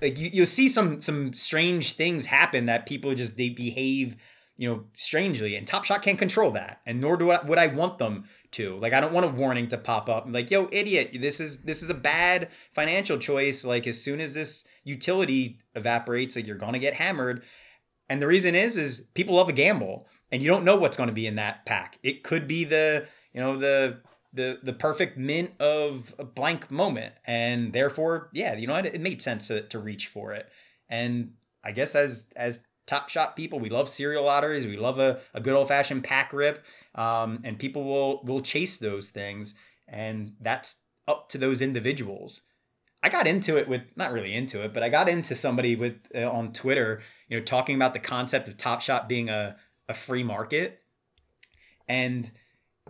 like you, you'll see some some strange things happen that people just they behave you know strangely and top shot can't control that and nor do I, would i want them to. Like i don't want a warning to pop up like yo idiot this is this is a bad financial choice. Like as soon as this utility evaporates like you're gonna get hammered. And the reason is is people love a gamble and you don't know what's going to be in that pack. It could be the you know the the the perfect mint of a blank moment and therefore yeah you know it, it made sense to, to reach for it and i guess as as Top Shot people. We love serial lotteries. We love a, a good old fashioned pack rip. Um, and people will will chase those things. And that's up to those individuals. I got into it with not really into it, but I got into somebody with uh, on Twitter, you know, talking about the concept of Top Shot being a, a free market. And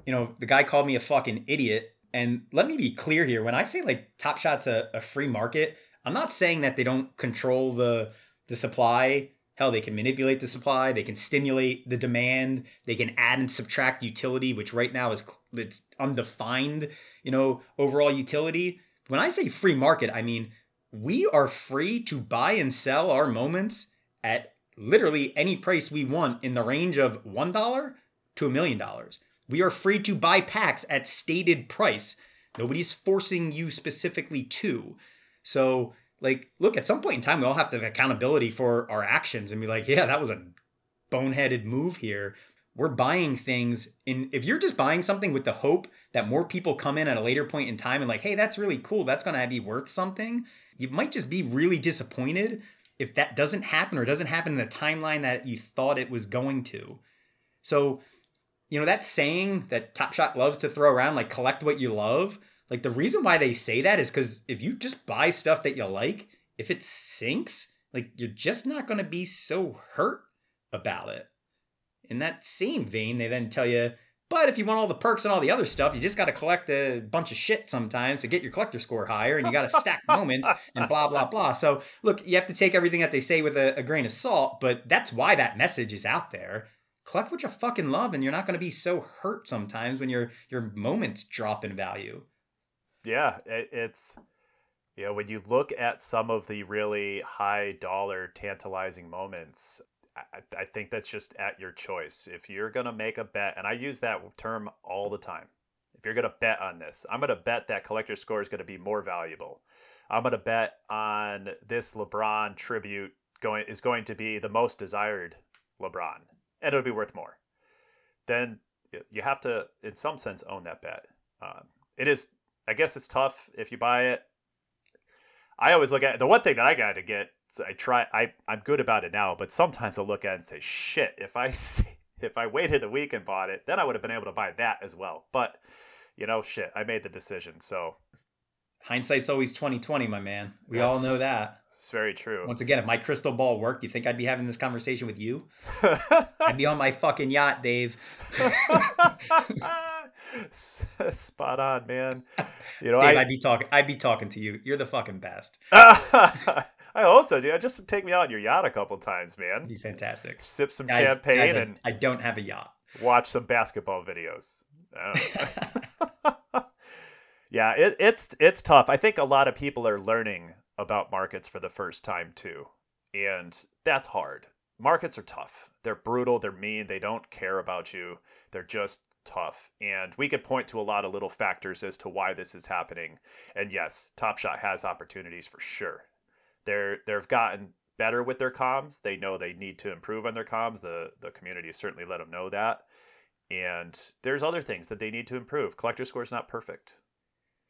you know, the guy called me a fucking idiot. And let me be clear here. When I say like Top Shot's a, a free market, I'm not saying that they don't control the the supply. Hell, they can manipulate the supply. They can stimulate the demand. They can add and subtract utility, which right now is it's undefined. You know, overall utility. When I say free market, I mean we are free to buy and sell our moments at literally any price we want in the range of one dollar to a million dollars. We are free to buy packs at stated price. Nobody's forcing you specifically to. So, like, look, at some point in time, we all have to have accountability for our actions and be like, yeah, that was a boneheaded move here. We're buying things And if you're just buying something with the hope that more people come in at a later point in time and like, hey, that's really cool, that's gonna be worth something, you might just be really disappointed if that doesn't happen or doesn't happen in the timeline that you thought it was going to. So you know that saying that Top Shot loves to throw around, like collect what you love. Like the reason why they say that is because if you just buy stuff that you like, if it sinks, like you're just not going to be so hurt about it. In that same vein, they then tell you, but if you want all the perks and all the other stuff, you just got to collect a bunch of shit sometimes to get your collector score higher, and you got to stack moments and blah blah blah. So look, you have to take everything that they say with a, a grain of salt, but that's why that message is out there collect what you fucking love and you're not going to be so hurt sometimes when your your moments drop in value. Yeah it, it's you know when you look at some of the really high dollar tantalizing moments I, I think that's just at your choice. If you're going to make a bet and i use that term all the time if you're going to bet on this i'm going to bet that collector score is going to be more valuable. I'm going to bet on this lebron tribute going is going to be the most desired lebron and it'll be worth more. Then you have to, in some sense, own that bet. Um, it is, I guess, it's tough if you buy it. I always look at the one thing that I got to get. So I try. I I'm good about it now, but sometimes I look at it and say, "Shit! If I [laughs] if I waited a week and bought it, then I would have been able to buy that as well." But you know, shit, I made the decision. So hindsight's always 2020 my man. We yes, all know that. It's very true. Once again if my crystal ball worked you think i'd be having this conversation with you? [laughs] I'd be on my fucking yacht dave. Spot on man. You know dave, I, would be talking i'd be talking to you. You're the fucking best. [laughs] I also do. Just take me out on your yacht a couple times man. Be fantastic. Sip some guys, champagne guys, and I, I don't have a yacht. watch some basketball videos [laughs] yeah, it, it's it's tough. I think a lot of people are learning about markets for the first time too, and that's hard. Markets are tough. They're brutal. They're mean. They don't care about you. They're just tough. And we could point to a lot of little factors as to why this is happening. And yes, Top Shot has opportunities for sure. They're they've gotten better with their comms. They know they need to improve on their comms. The the community certainly let them know that. And there's other things that they need to improve. Collector score is not perfect.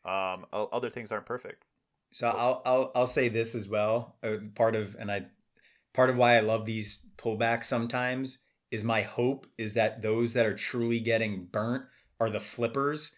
Um, other things aren't perfect. So I'll I'll I'll say this as well. Uh, part of and I part of why I love these pullbacks sometimes is my hope is that those that are truly getting burnt are the flippers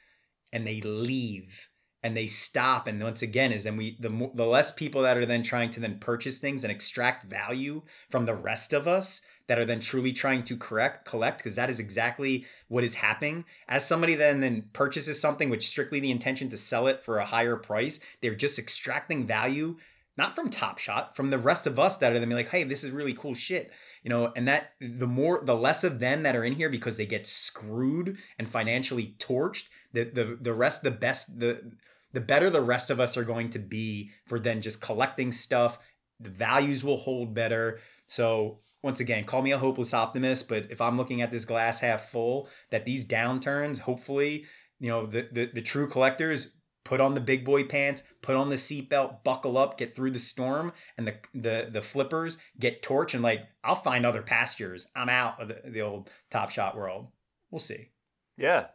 and they leave and they stop and once again is then we the the less people that are then trying to then purchase things and extract value from the rest of us that are then truly trying to correct collect because that is exactly what is happening. As somebody then then purchases something with strictly the intention to sell it for a higher price they're just extracting value not from top shot from the rest of us that are then like hey this is really cool shit you know? And that the more the less of them that are in here because they get screwed and financially torched the the, the rest the best the the better the rest of us are going to be for then just collecting stuff. The values will hold better. So once again, call me a hopeless optimist, but if I'm looking at this glass half full, that these downturns, hopefully, you know, the the, the true collectors put on the big boy pants, put on the seatbelt, buckle up, get through the storm, and the the the flippers get torch and like I'll find other pastures. I'm out of the, the old Top Shot world. We'll see. Yeah,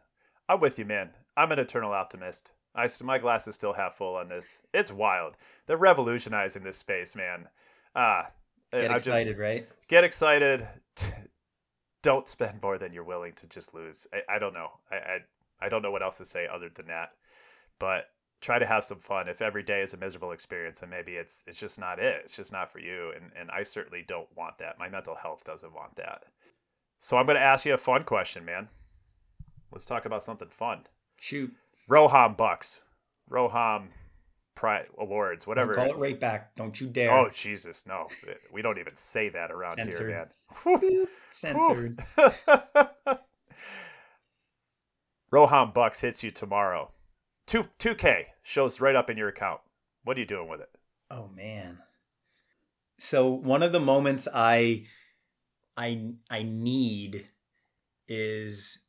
I'm with you, man. I'm an eternal optimist. I my glass is still half full on this. It's wild. They're revolutionizing this space, man. Ah, Get excited, just, right? Get excited. Don't spend more than you're willing to just lose. I, I don't know. I, I I don't know what else to say other than that. But try to have some fun. If every day is a miserable experience, then maybe it's it's just not it. It's just not for you. And and I certainly don't want that. My mental health doesn't want that. So I'm going to ask you a fun question, man. Let's talk about something fun. Shoot. Roham Bucks. Roham Pri- Awards, whatever. Don't call it right back. Don't you dare. Oh Jesus, no! We don't even say that around Censored. here, man. [laughs] Censored. [laughs] Roham Bucks hits you tomorrow. Two two K shows right up in your account. What are you doing with it? Oh man. So one of the moments I I I need is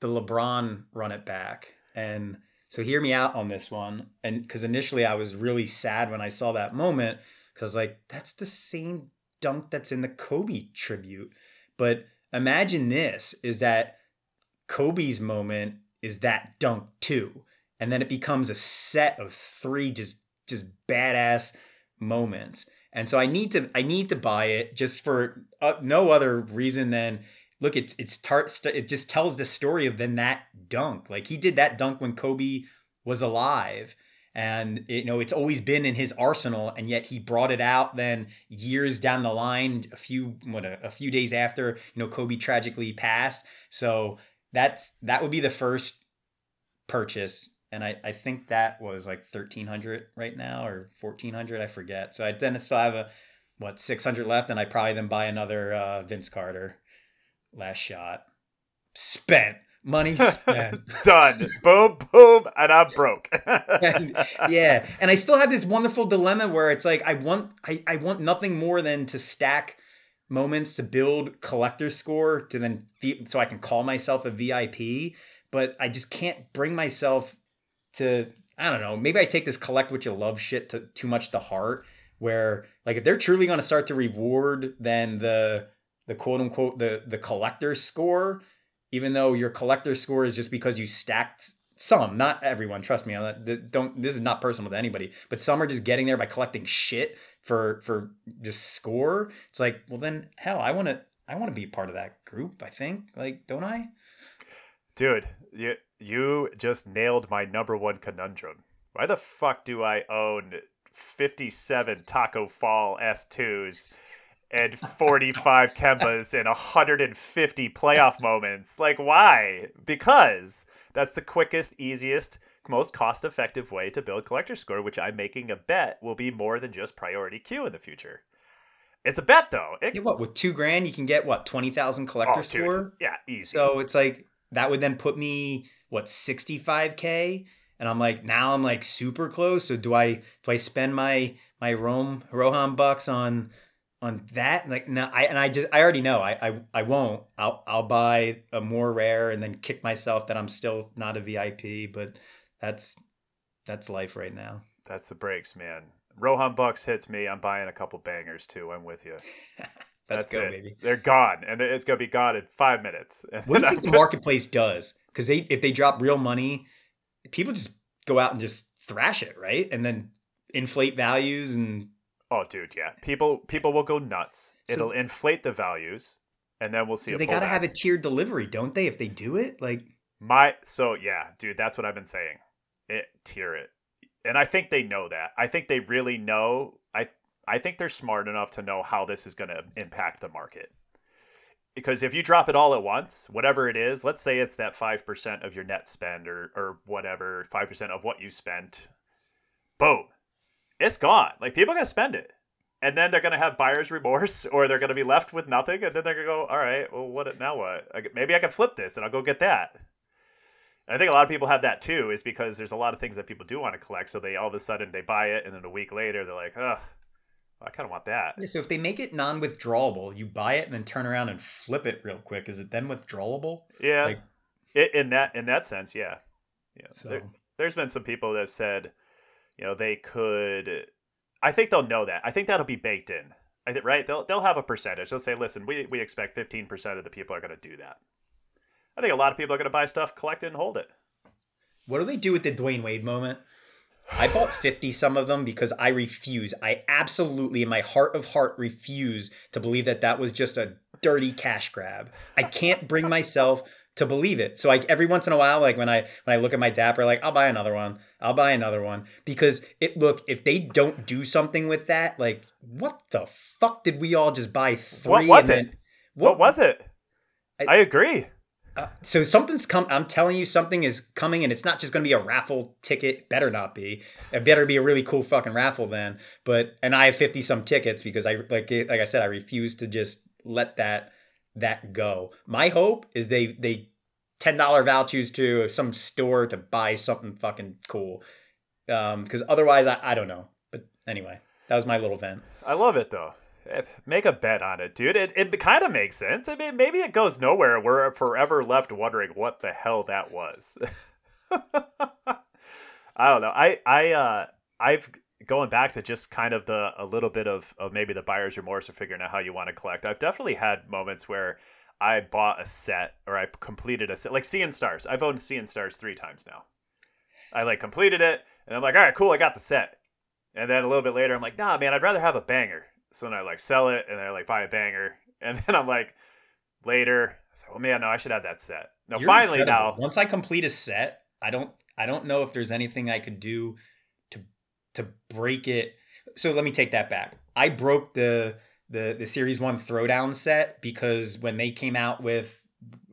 the LeBron run it back. And so hear me out on this one. And cuz initially I was really sad when I saw that moment cuz like that's the same dunk that's in the Kobe tribute. But imagine this is that Kobe's moment is that dunk too. And then it becomes a set of three just just badass moments. And so I need to I need to buy it just for uh, no other reason than look it's it's tar- it just tells the story of then that dunk. Like he did that dunk when Kobe was alive and you know it's always been in his arsenal and yet he brought it out then years down the line a few what a, a few days after you know Kobe tragically passed. So that's that would be the first purchase and I, I think that was like 1300 right now or 1400 i forget so i then still have a what 600 left and i probably then buy another uh, vince carter last shot. Spent. Money spent. [laughs] Done. boom, boom, and I'm broke. [laughs] and, yeah. And i still have this wonderful dilemma where it's like i want I, I want nothing more than to stack moments to build collector score to then feel, so i can call myself a vip but i just can't bring myself to I don't know, maybe I take this collect what you love shit to too much to heart where like if they're truly going to start to reward then the the quote unquote the the collector score even though your collector score is just because you stacked some not everyone trust me I'm don't this is not personal to anybody but some are just getting there by collecting shit for for just score it's like well then hell I want to I want to be part of that group I think like don't I Dude, you you just nailed my number one conundrum. Why the fuck do I own 57 Taco Fall S2s and 45 Kembas and 150 playoff moments? Like, why? Because that's the quickest, easiest, most cost effective way to build collector score, which I'm making a bet will be more than just priority queue in the future. It's a bet, though. It, yeah, what with two grand you can get what 20,000 collector oh, score dude. Yeah, easy. So it's like that would then put me what 65k and I'm like now I'm like super close. So do I do I spend my my Rome Roham bucks on on that? Like no, I and I just I already know I I, I won't. I'll I'll buy a more rare and then kick myself that I'm still not a VIP. But that's that's life right now. That's the breaks, man. Roham Bucks hits me. I'm buying a couple bangers too. I'm with you. [laughs] That's go, it. baby. They're gone, and it's gonna be gone in five minutes. [laughs] What do you think the marketplace does? Because they if they drop real money, people just go out and just thrash it, right? And then inflate values and oh, dude, yeah. People people will go nuts. So- It'll inflate the values, and then we'll see. so they got to pullback. have a tiered delivery, don't they? If they do it, like My so yeah, dude, that's what I've been saying. It tier it. And I think they know that. I think they really know. I I think they're smart enough to know how this is going to impact the market. Because if you drop it all at once, whatever it is, let's say it's that 5% of your net spend or or whatever, 5% of what you spent. Boom. It's gone. Like people are going to spend it. And then they're going to have buyer's remorse [laughs] or they're going to be left with nothing and then they're going to go, "All right, well what now what? Maybe I can flip this and I'll go get that." And I think a lot of people have that too, is because there's a lot of things that people do want to collect. So they all of a sudden they buy it, and then a week later they're like, "Ugh, I kind of want that." Yeah, so if they make it non-withdrawable, you buy it and then turn around and flip it real quick. Is it then withdrawable? Yeah, Like- I in that in that sense, yeah, yeah. So There, there's been some people that have said, you know, they could. I think they'll know that. I think that'll be baked in. I think right. They'll they'll have a percentage. They'll say, "Listen, we we expect 15% of the people are going to do that." I think a lot of people are going to buy stuff, collect it, and hold it. what do they do with the Dwyane Wade moment? I bought [sighs] 50 some of them because I refuse. I absolutely, in my heart of heart, refuse to believe that that was just a dirty cash grab. I can't bring myself to believe it. So like every once in a while, like when I when I look at my dapper, like I'll buy another one. I'll buy another one because it look if they don't do something with that, like what the fuck did we all just buy three? What was and it? then- What, was it? I- I, agree. uh, so something's come. I'm telling you, something is coming, and it's not just going to be a raffle ticket. Better not be. It better be a really cool fucking raffle then. But and I have fifty some tickets because I like like I said, I refuse to just let that that go. My hope is they they ten dollar vouchers to some store to buy something fucking cool. Um, because otherwise, I I don't know. But anyway, that was my little vent. I love it though. Eh, Make a bet on it, dude. It, it kind of makes sense. I mean, maybe it goes nowhere. We're forever left wondering what the hell that was. [laughs] I don't know. I I uh I've going back to just kind of the a little bit of of maybe the buyer's remorse or figuring out how you want to collect. I've definitely had moments where I bought a set or I completed a set like Seeing Stars. I've owned Seeing Stars three times now. I like completed it and I'm like, all right, cool, I got the set. And then a little bit later, I'm like, nah, man, I'd rather have a banger. So then I like sell it and then I like buy a banger. [laughs] And then I'm like, later, I said, oh man, no, I should have that set. No, You're finally incredible. now, Once I complete a set, I don't I don't know if there's anything I could do to break it. So let me take that back. I broke the the the series 1 throwdown set because when they came out with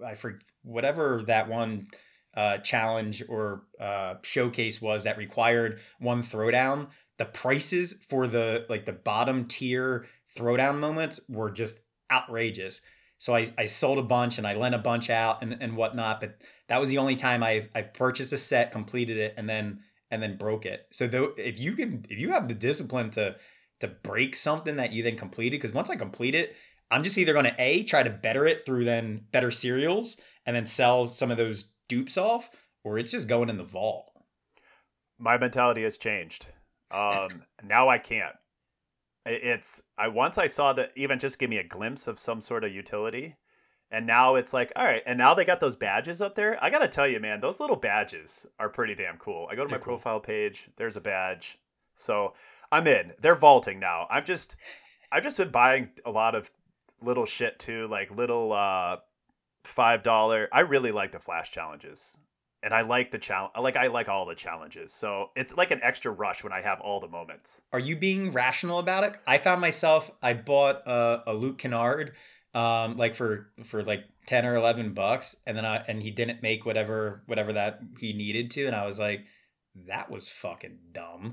I for whatever that one uh, challenge or uh, showcase was that required one throwdown, the prices for the like the bottom tier throwdown moments were just outrageous. So I, I sold a bunch and I lent a bunch out and, and whatnot, but that was the only time I I purchased a set, completed it, and then and then broke it. So though if you can if you have the discipline to to break something that you then completed, because once I complete it, I'm just either gonna A, try to better it through then better serials and then sell some of those dupes off, or it's just going in the vault. my mentality has changed. Um, [laughs] now I can't. It's I once I saw that even just give me a glimpse of some sort of utility, and now it's like all right. And now they got those badges up there. I gotta tell you, man, those little badges are pretty damn cool. I go to They're my cool. profile page. There's a badge, so I'm in. They're vaulting now. I'm just I've just been buying a lot of little shit too, like little uh five dollar. I really like the flash challenges and I like the challenge. Like I like all the challenges, so it's like an extra rush when I have all the moments. Are you being rational about it? I found myself. I bought a, a Luke Kennard, um, like for for like ten or eleven bucks, and then I and he didn't make whatever whatever that he needed to, and I was like, that was fucking dumb.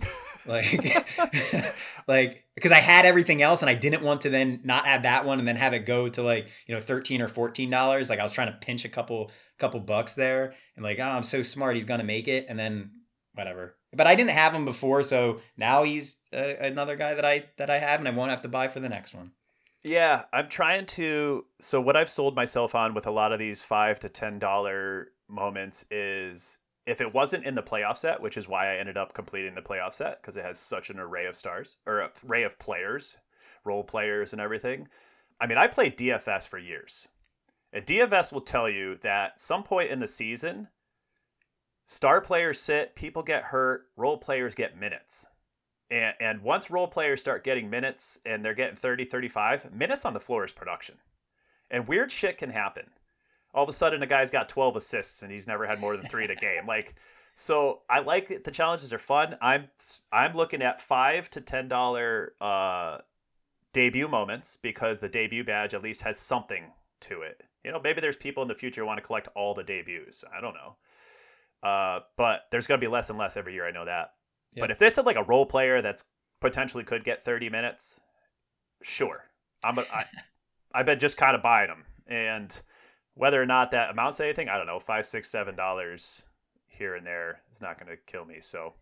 like, [laughs] like because I had everything else, and I didn't want to then not have that one, and then have it go to like you know thirteen or fourteen dollars. Like I was trying to pinch a couple couple bucks there, and like oh I'm so smart, he's gonna make it, and then whatever. But I didn't have him before, so now he's uh, another guy that I that I have, and I won't have to buy for the next one. Yeah, I'm trying to. So what I've sold myself on with a lot of these five to ten dollar moments is if it wasn't in the playoff set, which is why I ended up completing the playoff set because it has such an array of stars or array of players, role players, and everything. I mean, I played DFS for years. And DFS will tell you that some point in the season, star players sit, people get hurt, role players get minutes. And, and once role players start getting minutes and they're getting 30, 35, minutes on the floor is production. And weird shit can happen. All of a sudden, a guy's got 12 assists and he's never had more than three in a game. Like, so I like it. the challenges are fun. I'm I'm looking at five to ten dollar uh, debut moments because the debut badge at least has something to it. You know, maybe there's people in the future who want to collect all the debuts. I don't know. Uh, but there's gonna be less and less every year. I know that. Yeah. But if it's a, like a role player that's potentially could get 30 minutes, sure. I'm a, I, [laughs] I've been just kind of buying them, and whether or not that amounts to anything, I don't know. Five, six, seven dollars here and there is not going to kill me. So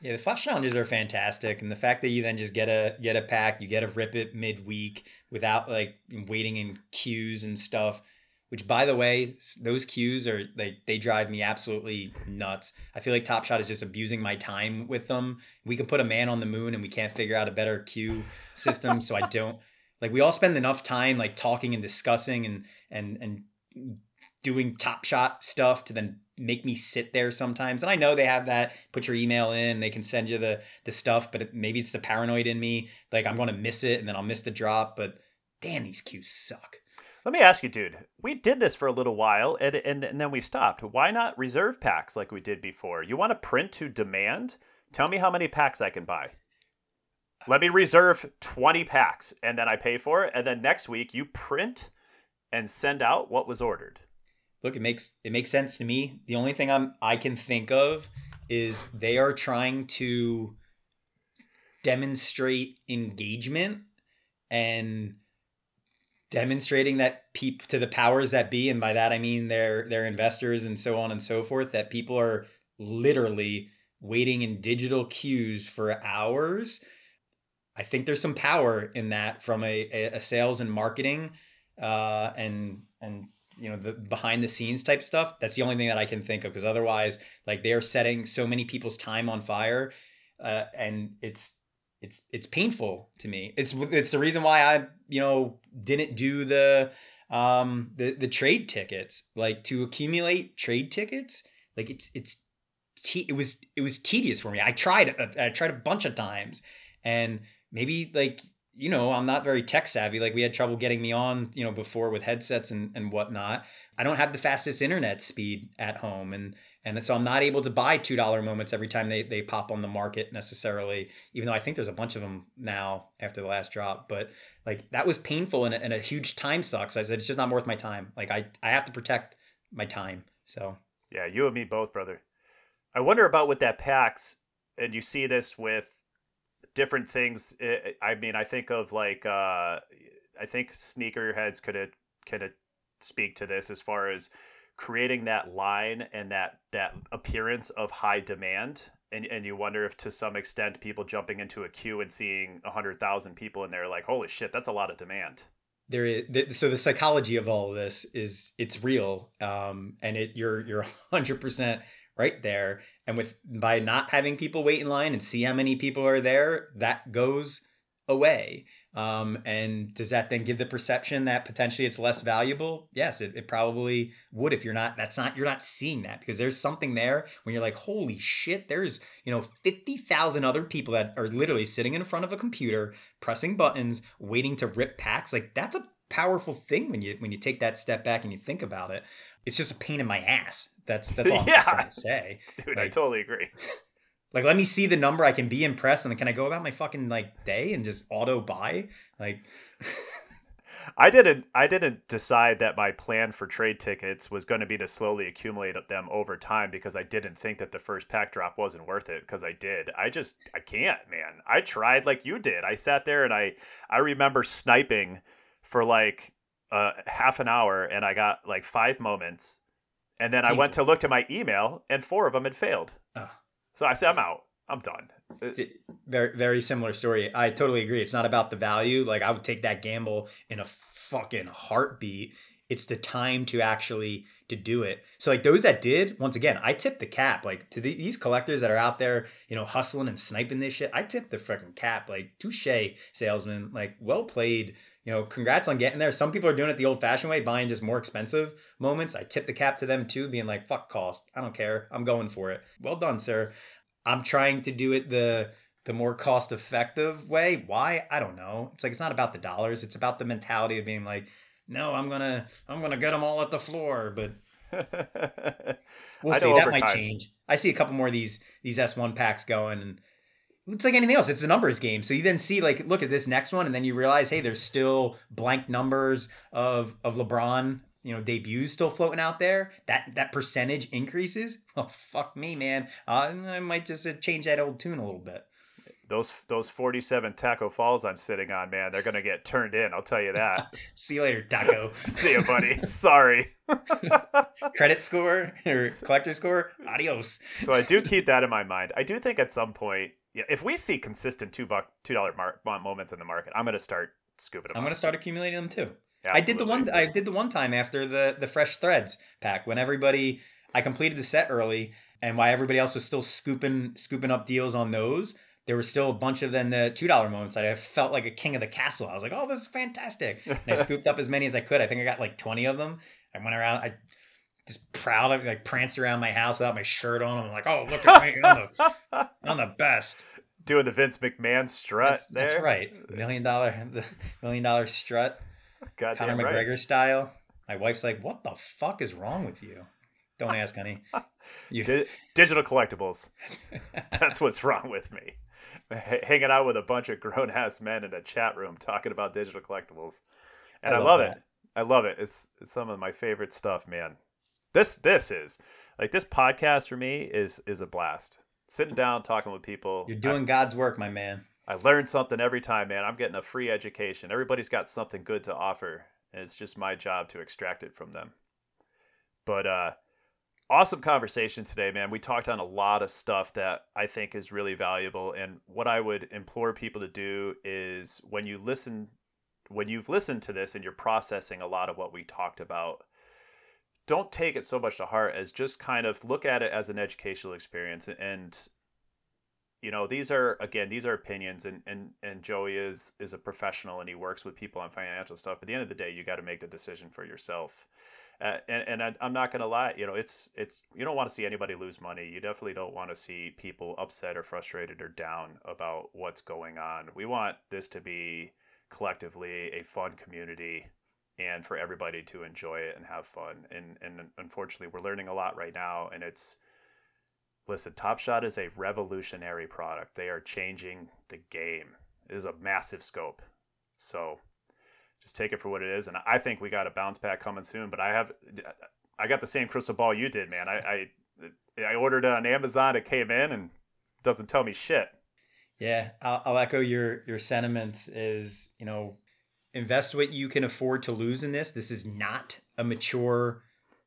Yeah, the flash challenges are fantastic, and the fact that you then just get a get a pack, you get a rip it midweek without like waiting in queues and stuff. Which, by the way, those queues are like they drive me absolutely nuts. I feel like Top Shot is just abusing my time with them. We can put a man on the moon, and we can't figure out a better queue system. so I don't [laughs] like. We all spend enough time like talking and discussing and and and doing Top Shot stuff to then make me sit there sometimes. And I know they have that. Put your email in, they can send you the the stuff, but it, maybe it's the paranoid in me. Like I'm going to miss it, and then I'll miss the drop. But damn, these queues suck. Let me ask you, dude. We did this for a little while, and, and and then we stopped. Why not reserve packs like we did before? You want to print to demand? Tell me how many packs I can buy. Let me reserve 20 packs and then I pay for it. And then next week you print and send out what was ordered. Look, it makes it makes sense to me. The only thing I'm I can think of is they are trying to demonstrate engagement and demonstrating that peep to the powers that be and by that I mean their their investors and so on and so forth that people are literally waiting in digital queues for hours I think there's some power in that from a, a sales and marketing uh, and and you know the behind the scenes type stuff. That's the only thing that I can think of because otherwise, like they are setting so many people's time on fire, uh, and it's it's it's painful to me. It's it's the reason why I you know didn't do the um the the trade tickets. Like to accumulate trade tickets like it's it's te- it was it was tedious for me. I tried I tried a bunch of times. And maybe like you know i'm not very tech savvy. Like we had trouble getting me on you know before with headsets and, and whatnot. I don't have the fastest internet speed at home. And and so i'm not able to buy two dollar moments every time they, they pop on the market necessarily even though i think there's a bunch of them now after the last drop. But like that was painful and a, and a huge time suck. So i said it's just not worth my time. Like i i have to protect my time. So. Yeah you and me both brother. I wonder about with that pax and you see this with different things. I mean, I think of like uh, I think sneakerheads could could speak to this as far as creating that line and that that appearance of high demand. And, and you wonder if to some extent people jumping into a queue and seeing 100,000 people in there like holy shit that's a lot of demand there is so the psychology of all of this is it's real um, and it you're you're 100% right there. And with by not having people wait in line and see how many people are there, that goes away. Um, and does that then give the perception that potentially it's less valuable? Yes, it, it probably would if you're not, that's not, you're not seeing that because there's something there when you're like, holy shit, there's, you know, 50,000 other people that are literally sitting in front of a computer, pressing buttons, waiting to rip packs. Like that's a powerful thing when you, when you take that step back and you think about it. It's just a pain in my ass that's that's all [laughs] yeah. I'm trying to say. Dude, like, I totally agree. Like, let me see the number. I can be impressed, and then can I go about my fucking like day and just auto buy? Like, [laughs] I didn't. I didn't decide that my plan for trade tickets was going to be to slowly accumulate them over time because I didn't think that the first pack drop wasn't worth it. Because I did. I just I can't, man. I tried like you did. I sat there and I I remember sniping for like uh, half an hour, and I got like five moments and then I went to look to my email, and four of them had failed. Oh. So I said, I'm out. I'm done. Very, very similar story. I totally agree. It's not about the value. Like I would take that gamble in a fucking heartbeat. It's the time to actually to do it. So like those that did, once again, I tip the cap. Like to the, these collectors that are out there, you know, hustling and sniping this shit. I tip the freaking cap. Like touche, salesman. Like well played you know, congrats on getting there. Some people are doing it the old fashioned way, buying just more expensive moments. I tip the cap to them too, being like, fuck cost. I don't care. I'm going for it. Well done, sir. I'm trying to do it the the more cost effective way. Why? I don't know. It's like it's not about the dollars. It's about the mentality of being like, no, I'm gonna I'm gonna get them all at the floor. But [laughs] we'll see. That might change. I see a couple more of these these S1 packs going, and it's like anything else. It's a numbers game. So you then see like, look at this next one, and then you realize, hey, there's still blank numbers of of LeBron, you know, debuts still floating out there. That that percentage increases. [laughs] Oh fuck me, man. Uh, I might just uh, change that old tune a little bit. Those those 47 Tacko Falls I'm sitting on, man, they're gonna get turned in. I'll tell you that. [laughs] See you later, Tacko. [laughs] See you, buddy. Sorry. Credit score or collector score. Adios. so I do keep that in my mind. I do think at some point yeah, if we see consistent two buck two dollar mar- moments in the market, I'm gonna start scooping them. I'm up. gonna start accumulating them too. Absolutely. I did the one. I did the one time after the the fresh threads pack when everybody. I completed the set early, and while everybody else was still scooping scooping up deals on those, there were still a bunch of then the two dollar moments. I felt like a king of the castle. I was like, "Oh, this is fantastic!" And I [laughs] scooped up as many as I could. I think I got like twenty of them. I went around. I just proud of like pranced around my house without my shirt on. I'm like, oh look at me, I'm the, [laughs] I'm the best. Doing the Vince McMahon strut That's, there. that's right, million dollar, [laughs] the million dollar strut, Conor Goddamn right. McGregor style. My wife's like, what the fuck is wrong with you? Don't ask, honey. [laughs] You, Di- digital collectibles. That's what's wrong with me. H- hanging out with a bunch of grown ass men in a chat room talking about digital collectibles, and I, I love, love it. I love it. It's, it's some of my favorite stuff, man. This this is like this podcast for me is is a blast. Sitting down talking with people. You're doing God's work, my man. I, I learn something every time, man. I'm getting a free education. Everybody's got something good to offer, and it's just my job to extract it from them. But uh awesome conversation today, man. We talked on a lot of stuff that I think is really valuable. And what I would implore people to do is when you listen, when you've listened to this and you're processing a lot of what we talked about, don't take it so much to heart as just kind of look at it as an educational experience. And, you know, these are, again, these are opinions and, and, and Joey is, is a professional and he works with people on financial stuff. But at the end of the day, you got to make the decision for yourself. Uh, and and I, I'm not gonna lie, you know, it's it's you don't want to see anybody lose money. You definitely don't want to see people upset or frustrated or down about what's going on. We want this to be collectively a fun community and for everybody to enjoy it and have fun. And and unfortunately, we're learning a lot right now, and it's listen. Top Shot is a revolutionary product. They are changing the game. It is a massive scope. So just take it for what it is. And I think we got a bounce back coming soon. But I have, I got the same crystal ball you did, man. I I, I ordered it on Amazon. It came in and doesn't tell me shit. Yeah, I'll, I'll echo your your sentiments. Is you know, invest what you can afford to lose in this. This is not a mature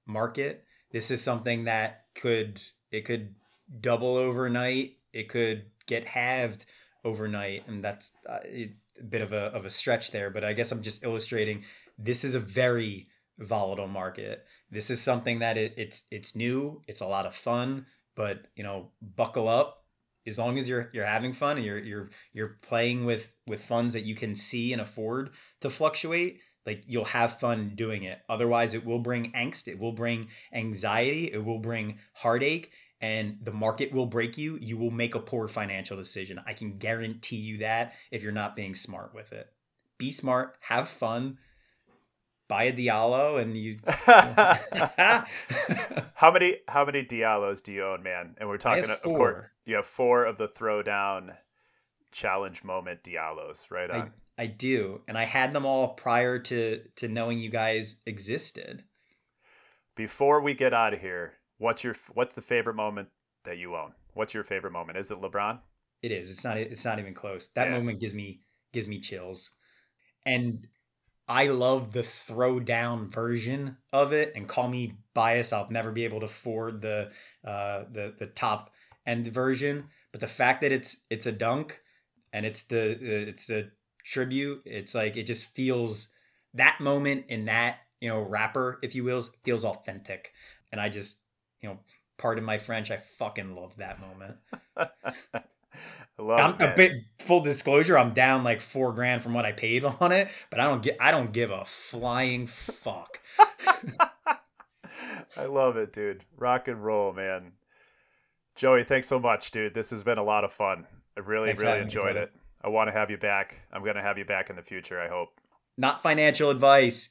market. This is something that could it could double overnight. It could get halved overnight, and that's uh, a bit of a of a stretch there. But I guess I'm just illustrating. This is a very volatile market. This is something that it, it's it's new. It's a lot of fun, but you know, buckle up as long as you're you're having fun and you're you're you're playing with with funds that you can see and afford to fluctuate like you'll have fun doing it otherwise it will bring angst it will bring anxiety it will bring heartache and the market will break you you will make a poor financial decision i can guarantee you that if you're not being smart with it be smart have fun buy a diallo and you [laughs] [laughs] how many how many Diallos do you own, man? And we're talking of course. You have four of the throwdown challenge moment Diallos, right I. I do and i had them all prior to to knowing you guys existed Before we get out of here, what's your what's the favorite moment that you own? What's your favorite moment? Is it LeBron? It is. It's not. It's not even close. That Yeah. moment gives me gives me chills, and I love the throwdown version of it. And call me biased. I'll never be able to afford the uh, the the top end version, but the fact that it's it's a dunk and it's the it's a tribute. It's like it just feels that moment in that you know wrapper, if you will, feels authentic. And I just you know, pardon my French, I fucking love that moment. [laughs] I love I'm it, a bit full disclosure. I'm down like four grand from what I paid [laughs] on it, but I don't get. I don't give a flying fuck. [laughs] I love it, dude. Rock and roll, man. Joey, thanks so much, dude. This has been a lot of fun. I really, Thanks really having me, enjoyed it. I want to have you back. I'm going to have you back in the future, I hope. Not financial advice.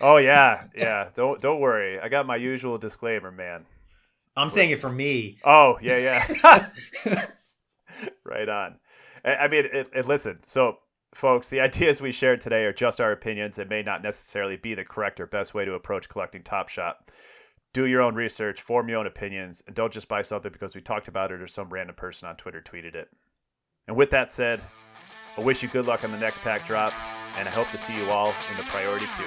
Oh yeah, [laughs] yeah. Don't don't worry. I got my usual disclaimer, man. I'm saying it for me. Oh yeah, yeah. [laughs] right on. I, I mean, it, it, listen. So, folks, the [laughs] ideas we shared today are just our opinions and may not necessarily be the correct or best way to approach collecting Top Shot do your own research, form your own opinions, and don't just buy something because we talked about it or some random person on Twitter tweeted it. And with that said, I wish you good luck on the next pack drop, and I hope to see you all in the priority queue.